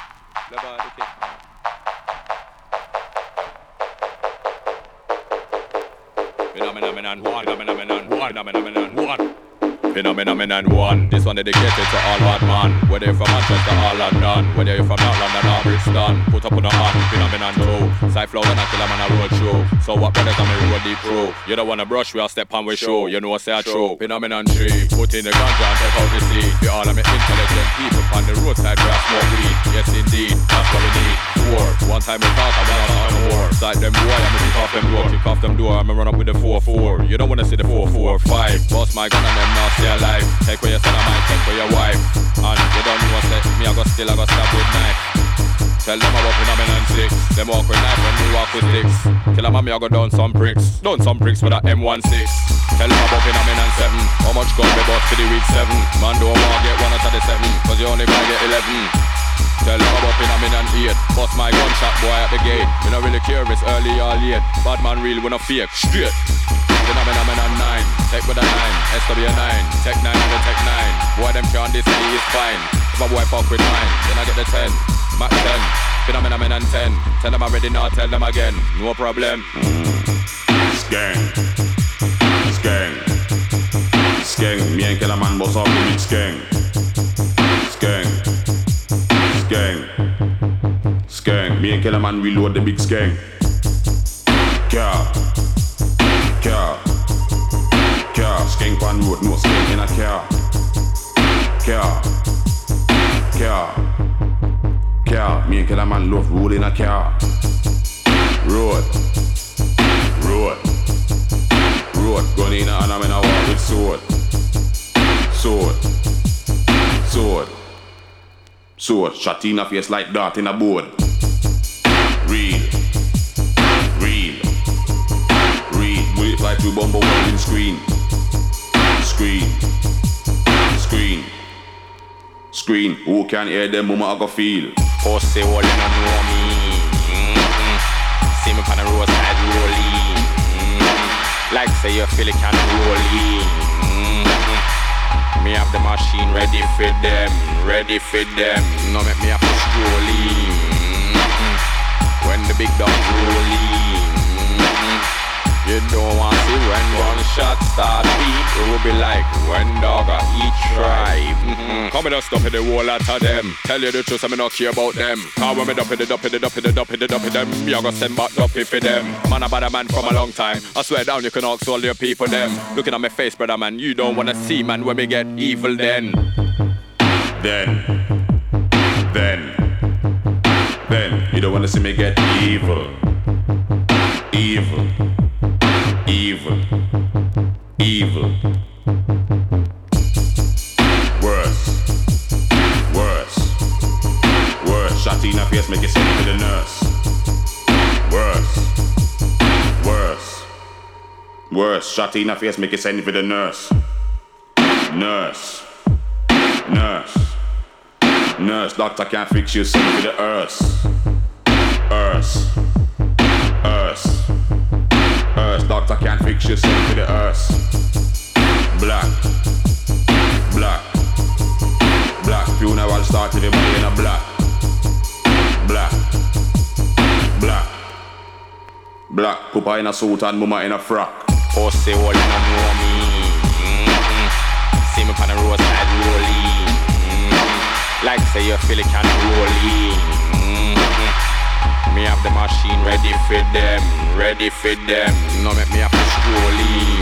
[SPEAKER 28] Phenomenon one. This one dedicated to all bad man. Whether you're from Manchester or London, whether you're from North London or Brixton, put up on the hand. Phenomenon two. Cypher when I kill a man a road show. So what brothers on me road deep pro. You don't wanna brush, we all step on we show. You know what I say I true. Phenomenon three. Put in the ganja and take out the seed. We all of me intelligent people on the roadside where I smoke weed. Yes indeed, that's what we need. Four. One time we talk, I'm not on war. Side them boy, I'm kick off them door, kick off them door. I'ma run up with the four four. You don't wanna see the four four five. Boss my gun and them now stay alive. Take where your son, I might take where your wife. And you don't know what's Me I got still, I got stab with knife. Tell them about phenomenon six. Them walk with knife when we walk with sticks. Kill a mommy, I go down some bricks. Down some bricks with a M16. Tell them about phenomenon seven. How much gun we bought for the week seven? Man, don't want get one out of the seven. Cause you only gonna get eleven. Tell them about phenomenon eight. Bust my gunshot boy at the gate. Me not really it's early or late. Bad man real when I fake. Straight. Phenomenon nine. Tech with a nine. SW nine. Tech nine and tech nine. Boy, them can't this me is fine. If a boy fuck with mine, then I get the ten. Max ten. Phenomenon ten. Tell them I'm ready now, tell them again. No problem.
[SPEAKER 29] Gang. Gang. Gang. Me and Killer Man boss off the mix. Gang. Killer Man reload the big gang. Car. Car. Car. Skank on road, no skank in a car. Car. Car. Car. Me and Killer Man love roll in a car. Road. Road. Road. Gun in a hand, I'm in a war with sword. Sword. Sword. Sword. Shot in a face like dart in a board. Bullet fly bumble welding screen. screen, screen, screen. Who can hear them? Mama, I go feel.
[SPEAKER 28] Pussy, all you don't know me. Mm-hmm. See me on the roadside rolling. Mm-hmm. Like say you feel it can rolling. Mm-hmm. Me have the machine ready for them, ready for them. No make me have to strolling. Mm-hmm. When the big dog rolling. You don't want to see when gunshot start beat. It will be like when dog a eat tribe. Mm-hmm. Come and stop in the whole lot of them. Tell you the truth, I'm not care about them. Cause when me dump in the dump in the dump in the dump in the dump in them, me a go send back dumpy for them. Man a bad man from a long time. I swear down, you can ask all your people them. Looking at my face, brother man, you don't wanna see man when me get evil then.
[SPEAKER 29] Then, then, then, you don't wanna see me get evil. Evil. Evil. Evil. Worse. Worse. Worse. Shot in the face, make it send to the nurse. Worse. Worse. Worse. Shot in the face, make it send for the nurse. Nurse. Nurse. Nurse. Doctor can't fix you, send for the earth. Earth. Earth. Earth, doctor can't fix you, send to the earth. Black, black, black. Funeral started in in a black, black, black, black. Papa in a suit and mama in a frock.
[SPEAKER 28] Pussy, all you don't know me. Mm-hmm. See me on the roadside rolling. Mm-hmm. Like say you feel it can rolling. Mm-hmm. Me have the machine ready for them, ready for them. No make me have to strolling.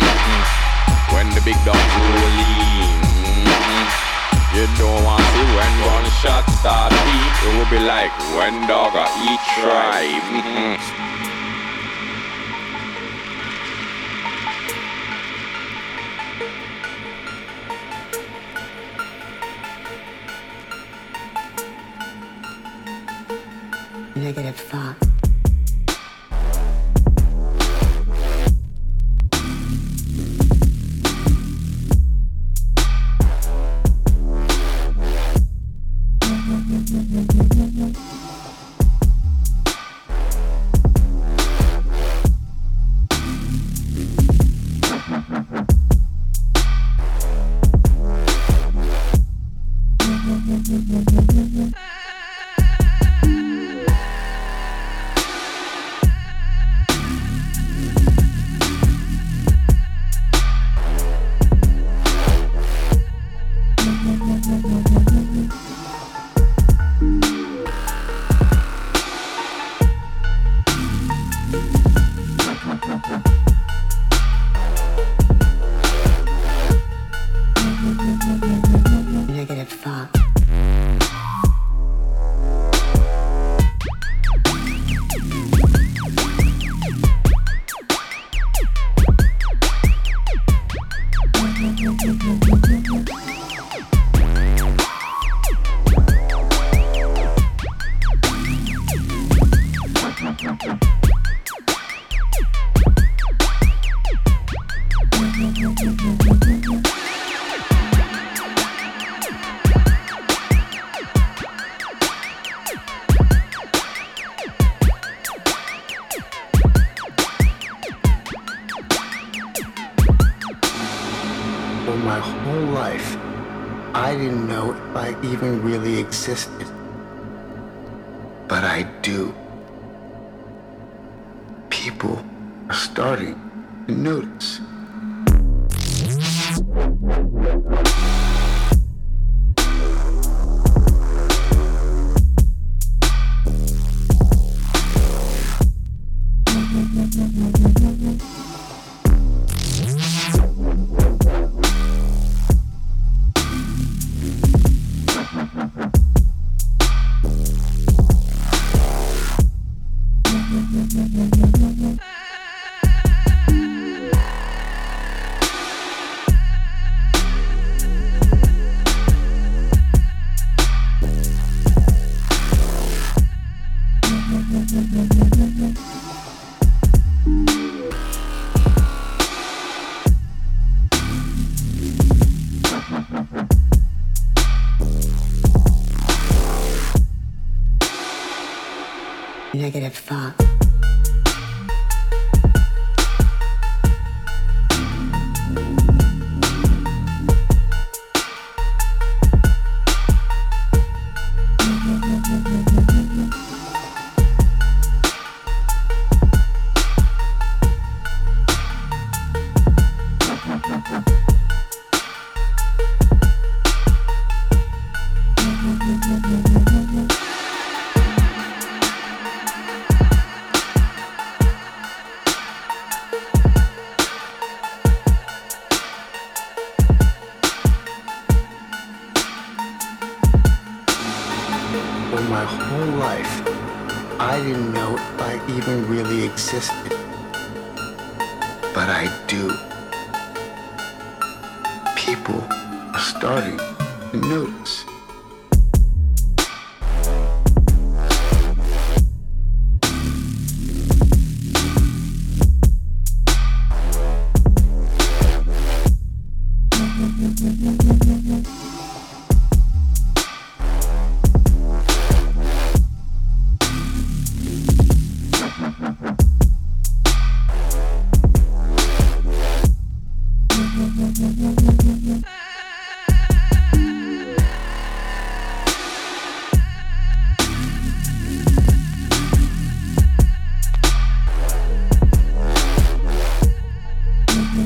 [SPEAKER 28] Mm-hmm. When the big dog rolling. Mm-hmm. You don't want to see when one shot start beat. It will be like when dog eat tribe.
[SPEAKER 30] negative thought.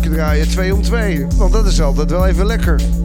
[SPEAKER 31] Draaien, 2 om 2. Want dat is altijd wel even lekker.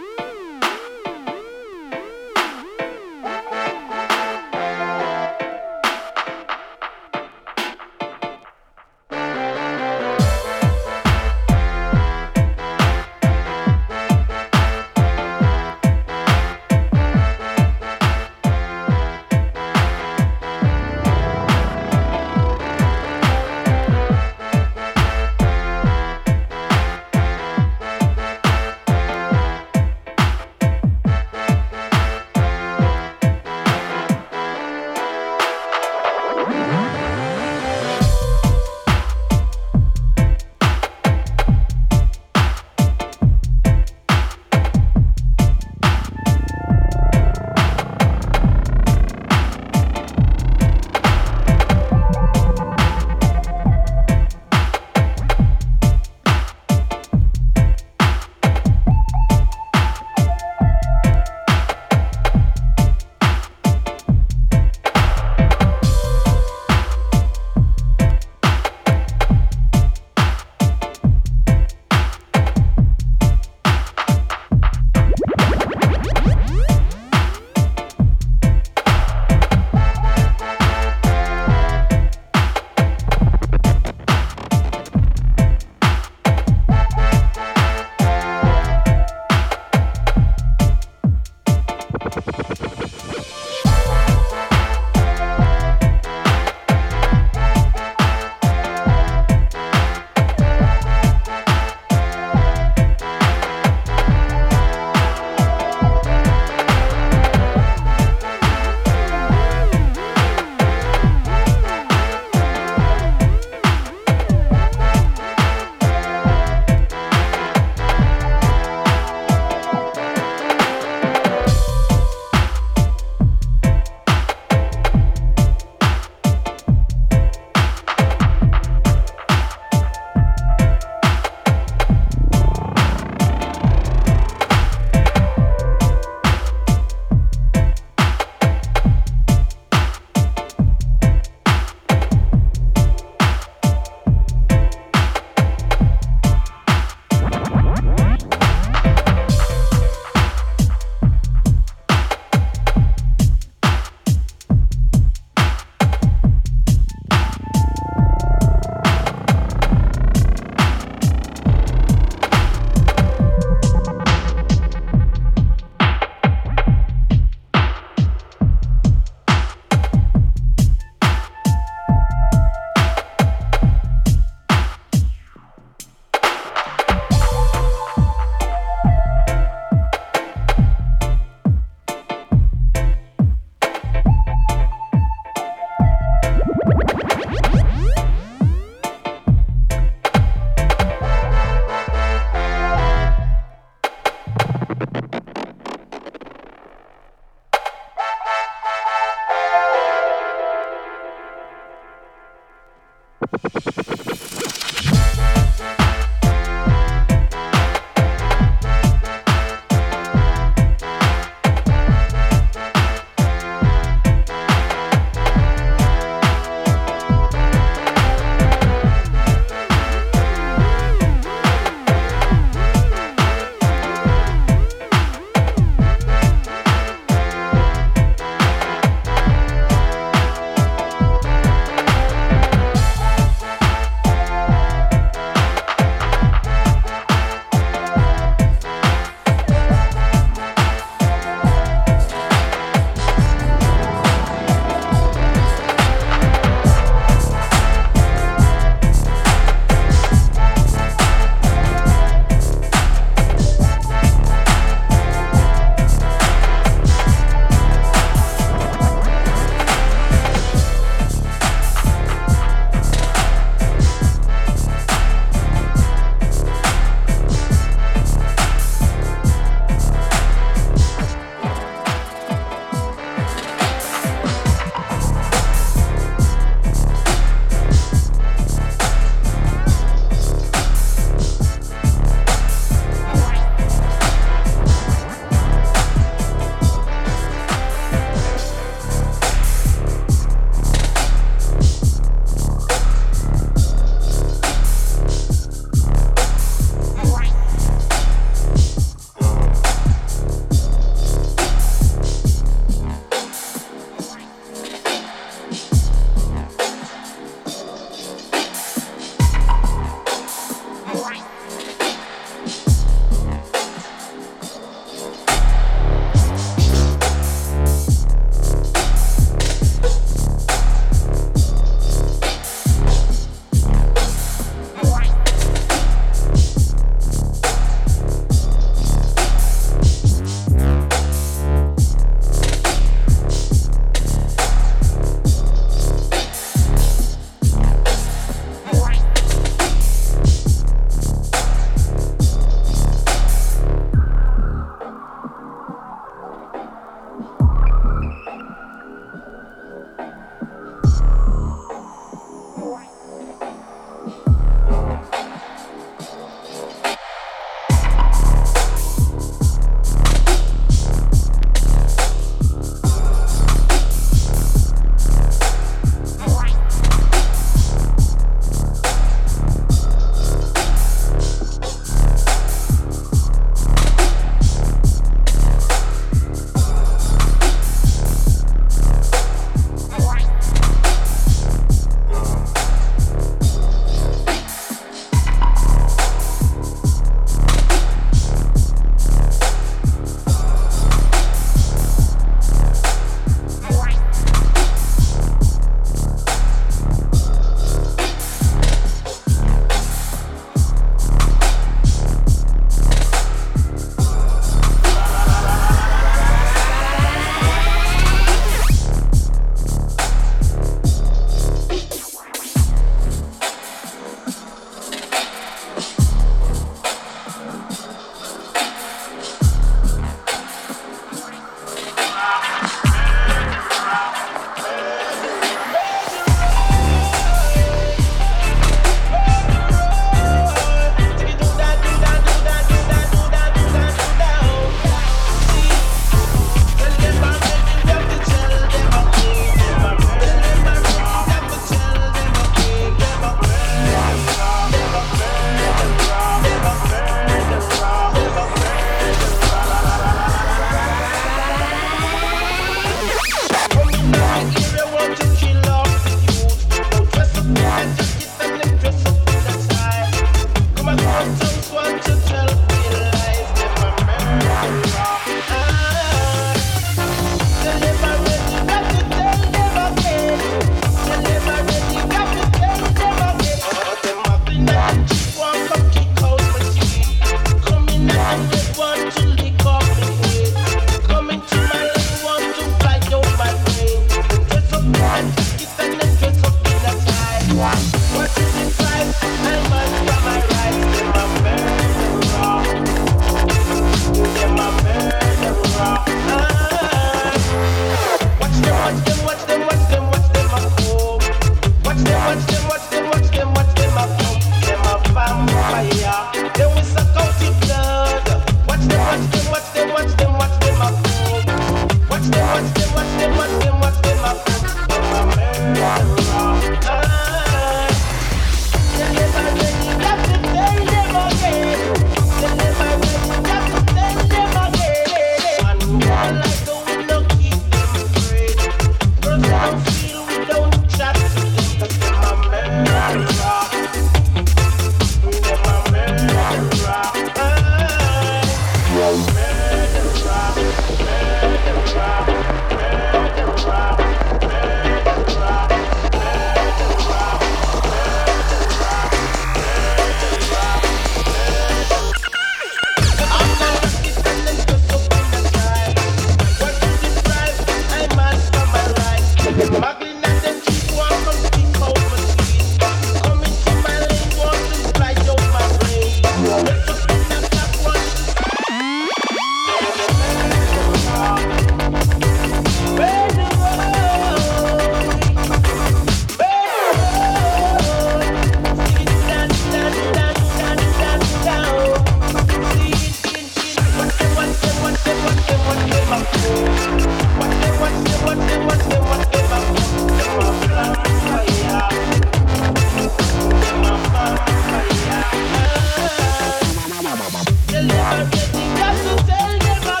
[SPEAKER 6] Deliver, deliver, deliver,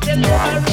[SPEAKER 6] deliver,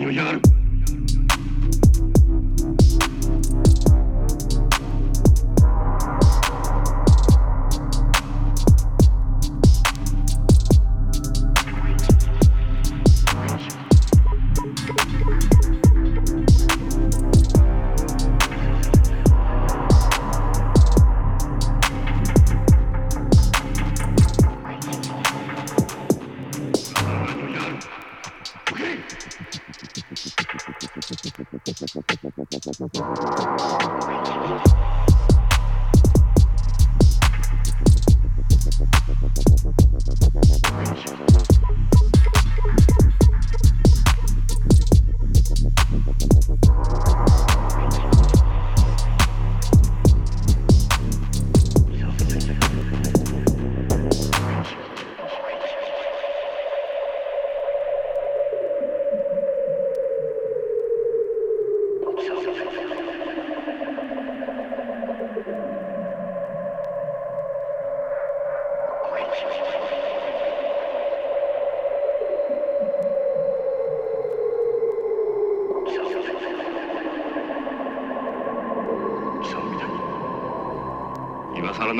[SPEAKER 32] 今さ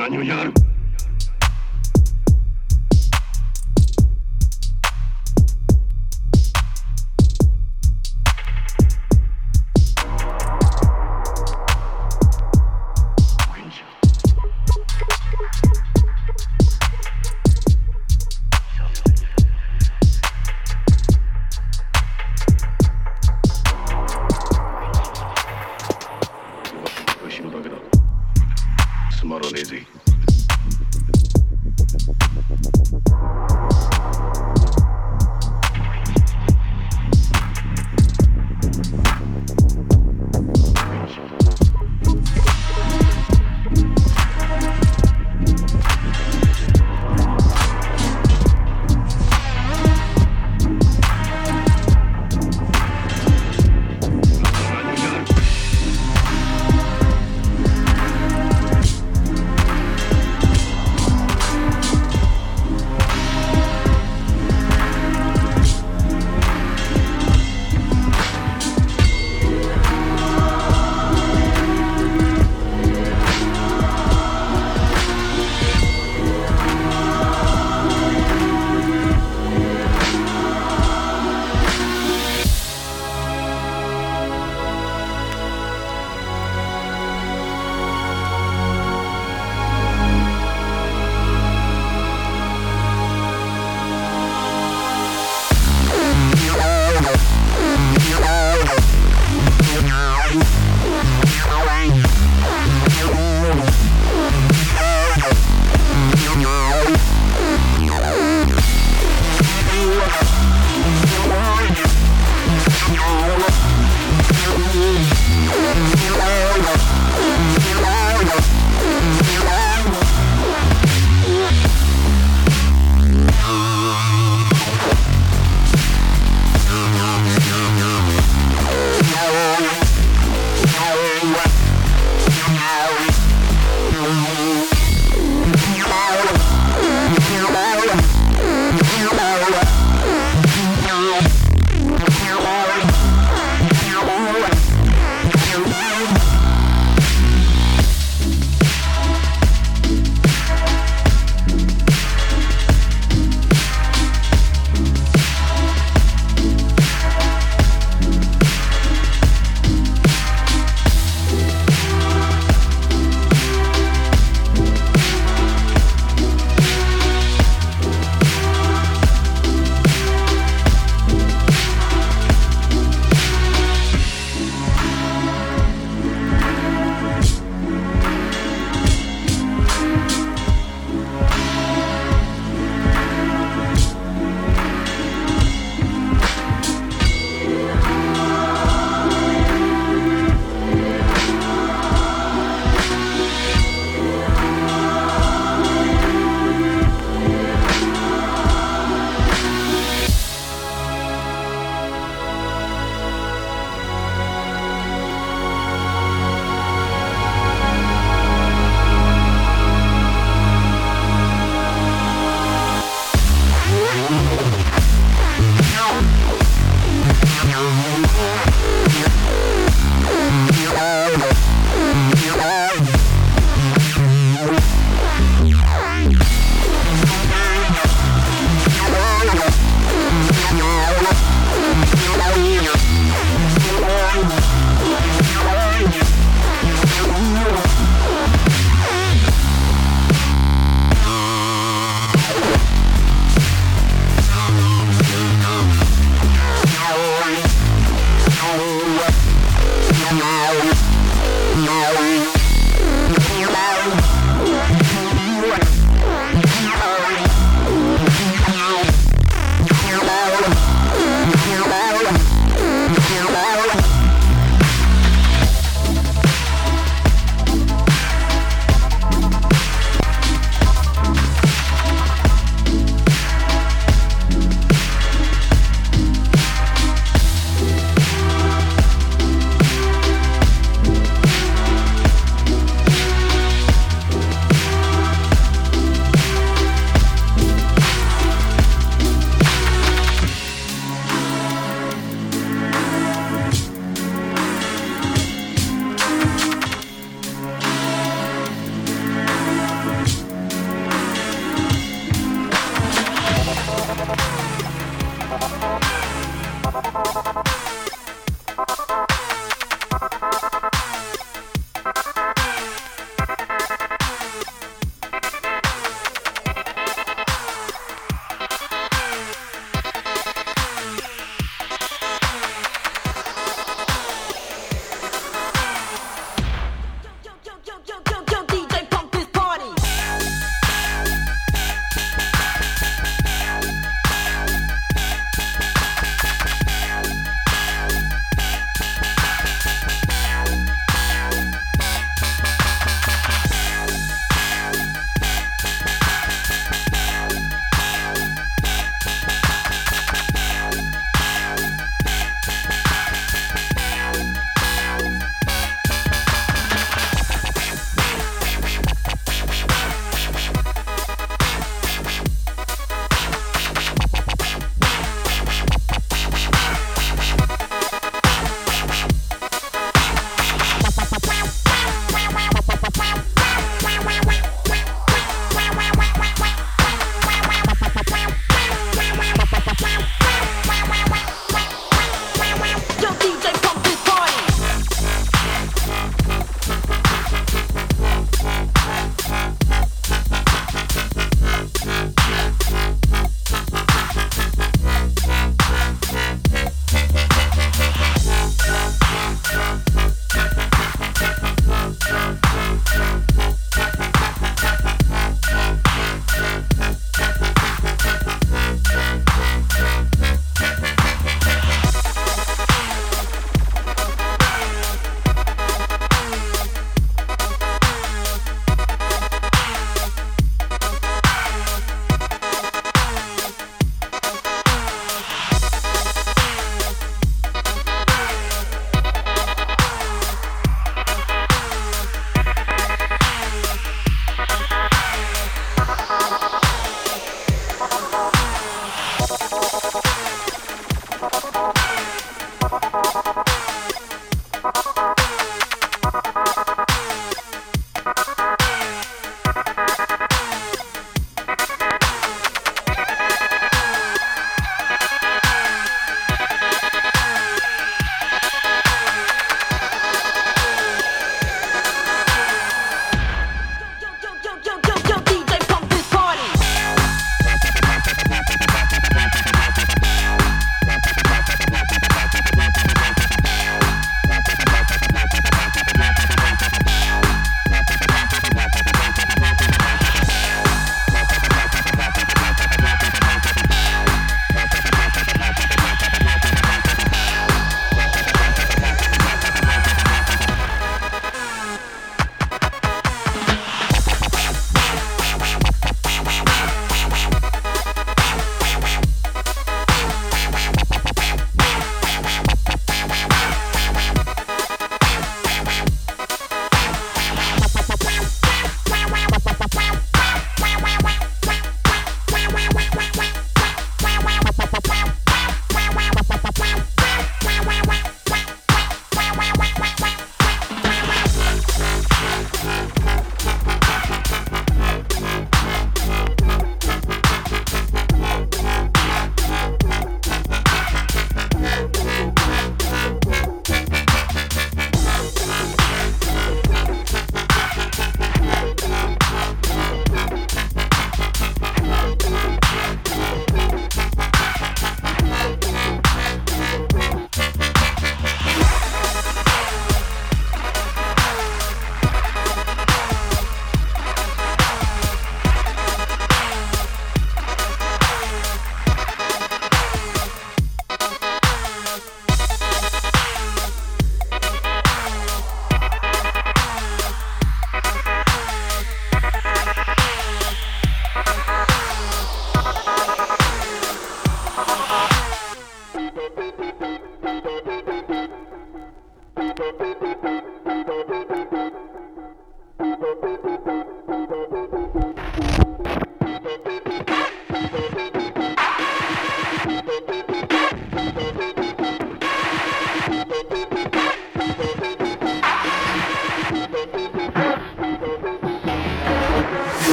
[SPEAKER 32] 何をやる今さら何をやる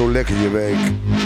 [SPEAKER 6] zo lekker je week.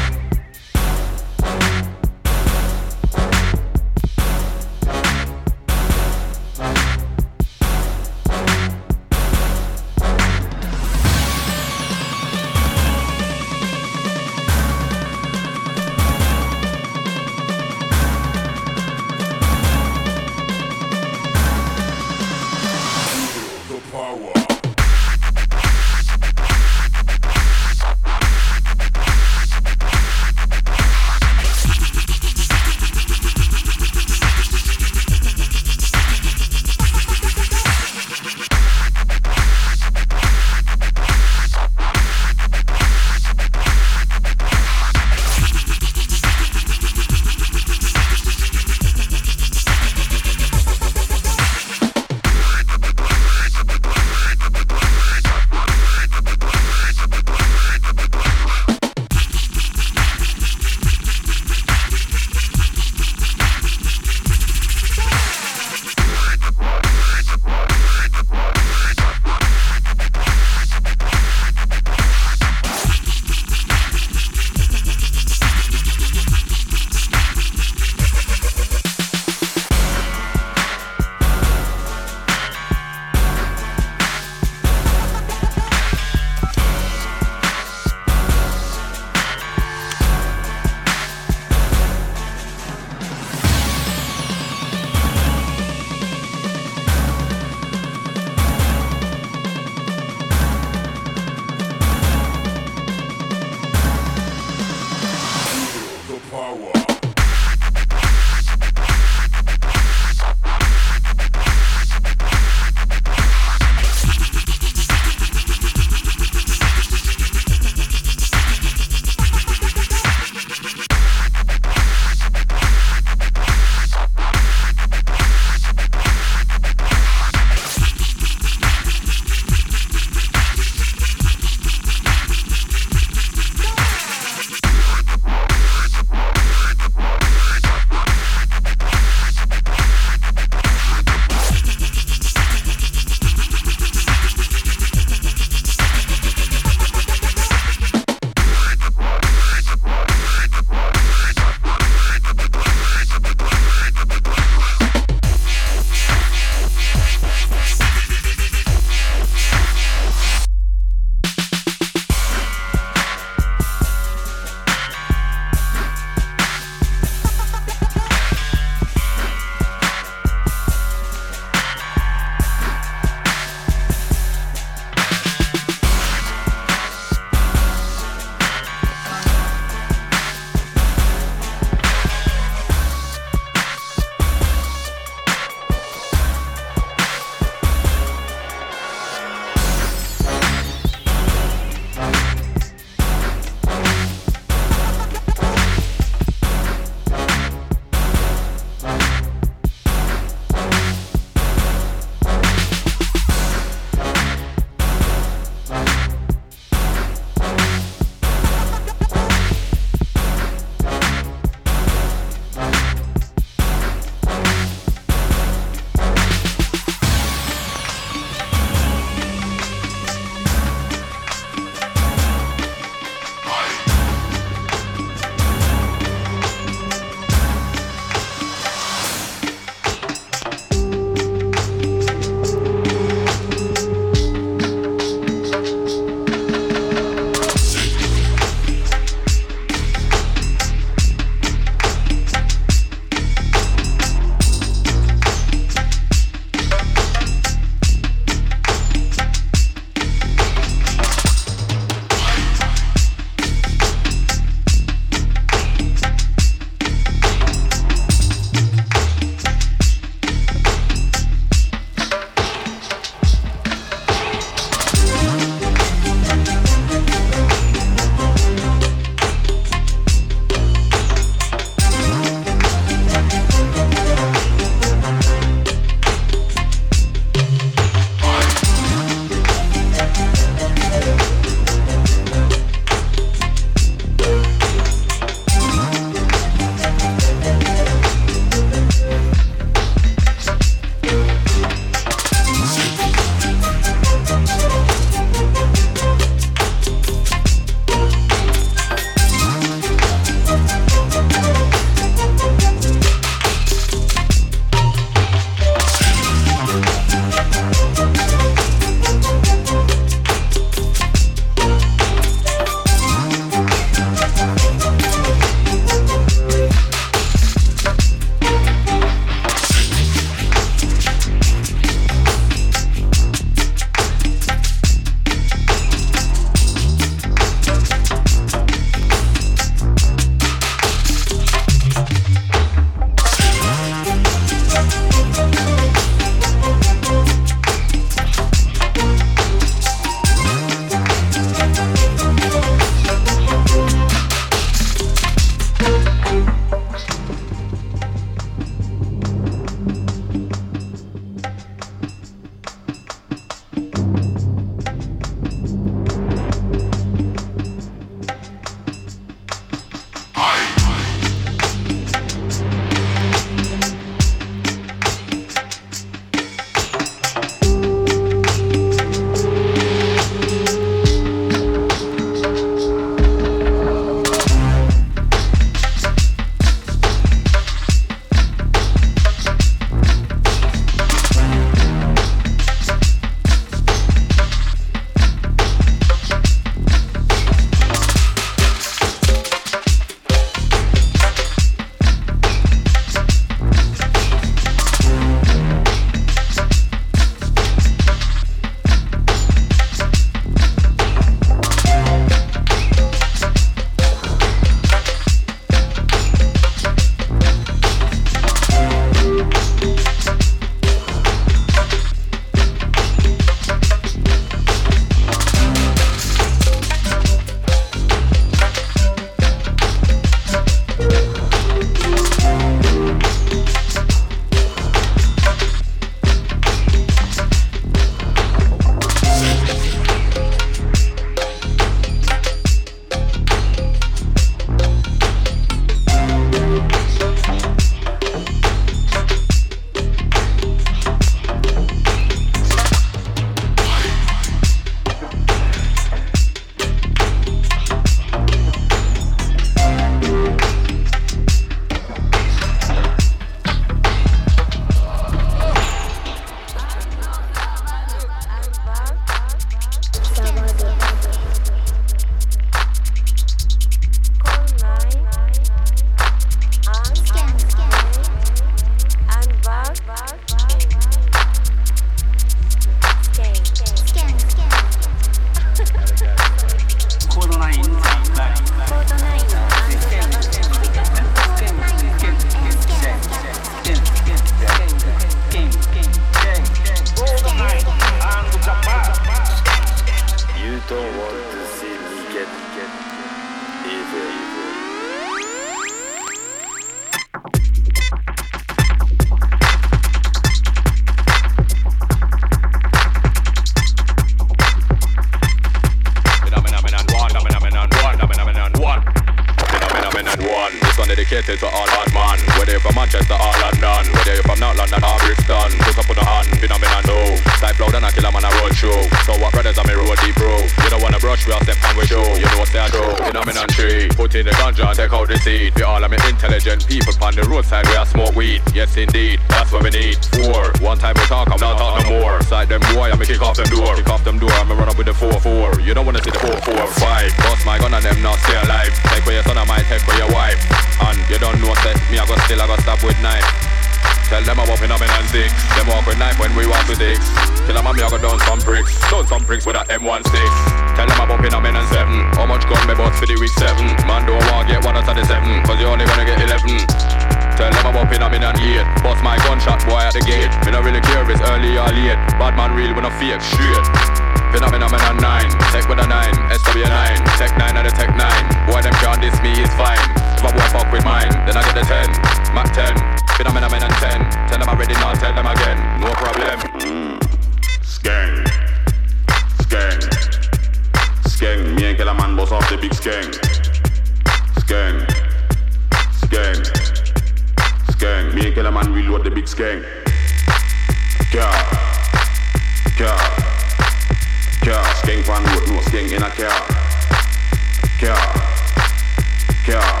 [SPEAKER 29] Car.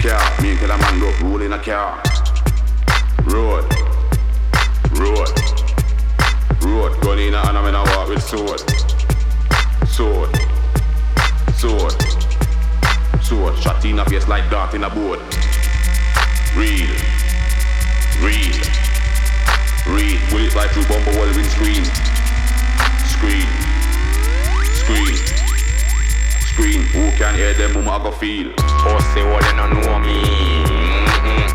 [SPEAKER 29] Car. Me and Killer Man road, roll in a car. Road. Road. Road, gun in a hand, I'm in a walk with sword. Sword. Sword. Sword, shot in a face like dart in a boat. Real. Real. Real, bullets like through bumper wall windscreen. Screen. Screen. Screen, who can hear them, whom I go feel.
[SPEAKER 28] Pussy, what they don't know me. Mm-hmm.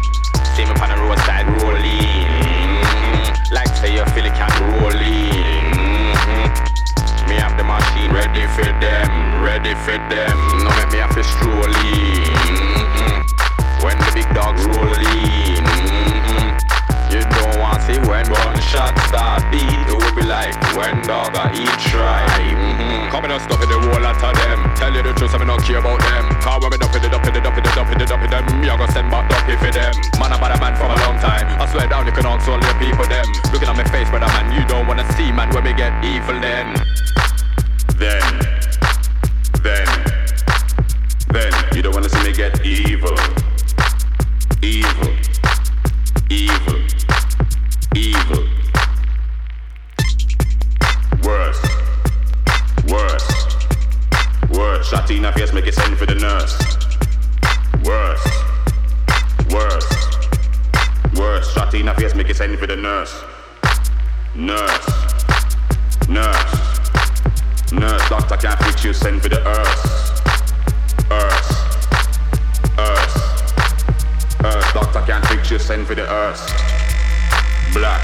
[SPEAKER 28] See me on the roadside rolling. Mm-hmm. Like say you feel it can roll in. Mm-hmm. Me have the machine ready for them, ready for them. No make me have to stroll in. Mm-hmm. When the big dogs roll in. You when gunshot start beat. It will be like when dog a eat try. Mm-hmm. Coming and stuff in the wall out of them. Tell you the truth, I me not care about them. Cause when me dump it, dump it, dump it, dump it, dump it, them. Me I go send back dumpy for them. Man, I'm a man from a long time. I swear down, you can answer all your people them. Looking at my face, brother man, you don't wanna see man when we get evil then.
[SPEAKER 29] Then, then, then, you don't wanna see me get. Evil. Evil. Worse. Shot in a face, make it send for the nurse. Worse. Worse. Worse. Shot in a face, make it send for the nurse. Nurse. Nurse. Nurse, doctor can't fix you, send for the earth. Earth. Earth. Earth, doctor can't fix you, send for the earth. Black.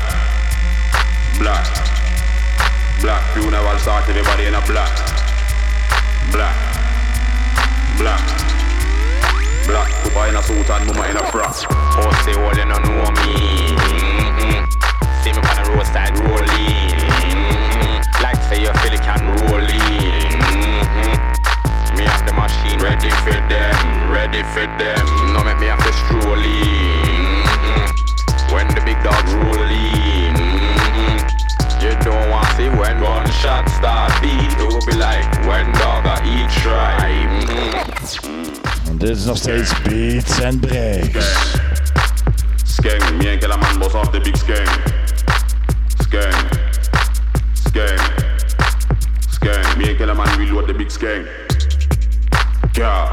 [SPEAKER 29] Black. Black. Funeral start, everybody in a black. Black. Black. Black. Papa in a suit and mama in a frock.
[SPEAKER 28] Pussy, what they don't know me. See me on the roadside rolling. Like say you feel it can roll in. Me have the machine ready for them, ready for them. No make me have to stroll in. When the big dogs roll in. You don't want to see when gunshot start beat. It will be like when dog a eat try. Mm-hmm.
[SPEAKER 33] Dit is nog steeds Beats and Breaks.
[SPEAKER 29] Skeng, me and Killer Man boss off the big skeng. Skeng. Skeng. Skeng. Me and Killer Man reload the big skeng. Car.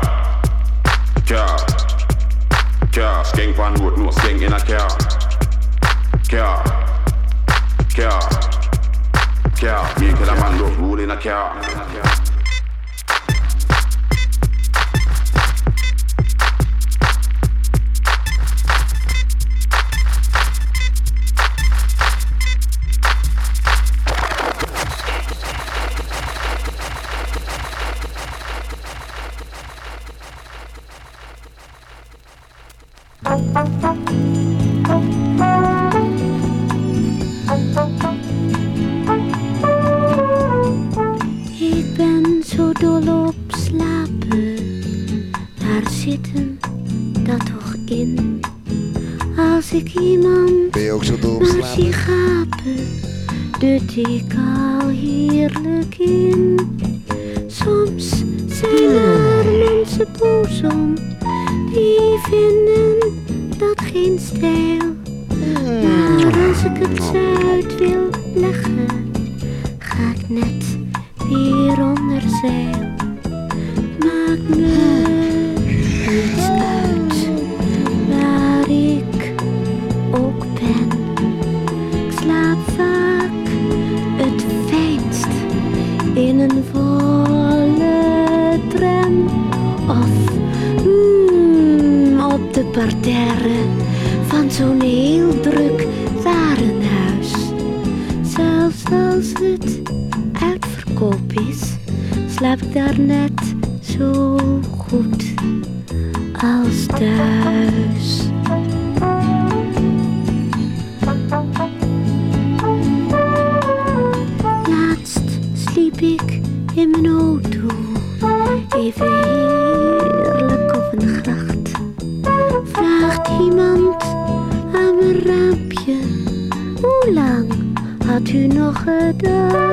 [SPEAKER 29] Car. Car. Skeng fan road, no skeng in a car. Car. Car. Car. Me and Killer Man love in a car.
[SPEAKER 34] Ik op slapen. Daar zitten, dat toch in. Als ik iemand
[SPEAKER 31] Ben je ook zo dol
[SPEAKER 34] maar zie gapen, dut ik al heerlijk in. Soms zijn er mensen boos om, die vinden dat geen stijl. Maar als ik het uit wil leggen, ga ik net weer onder zeil. Ik slaap uit waar ik ook ben. Ik slaap vaak het feest in een volle tram. Of op de parterre van zo'n heel druk varenhuis. Zelfs als het uitverkoop is, slaap ik daar net zo goed als thuis. Laatst sliep ik in mijn auto, even heerlijk op een gracht. Vraagt iemand aan mijn raampje, hoe lang had u nog gedacht?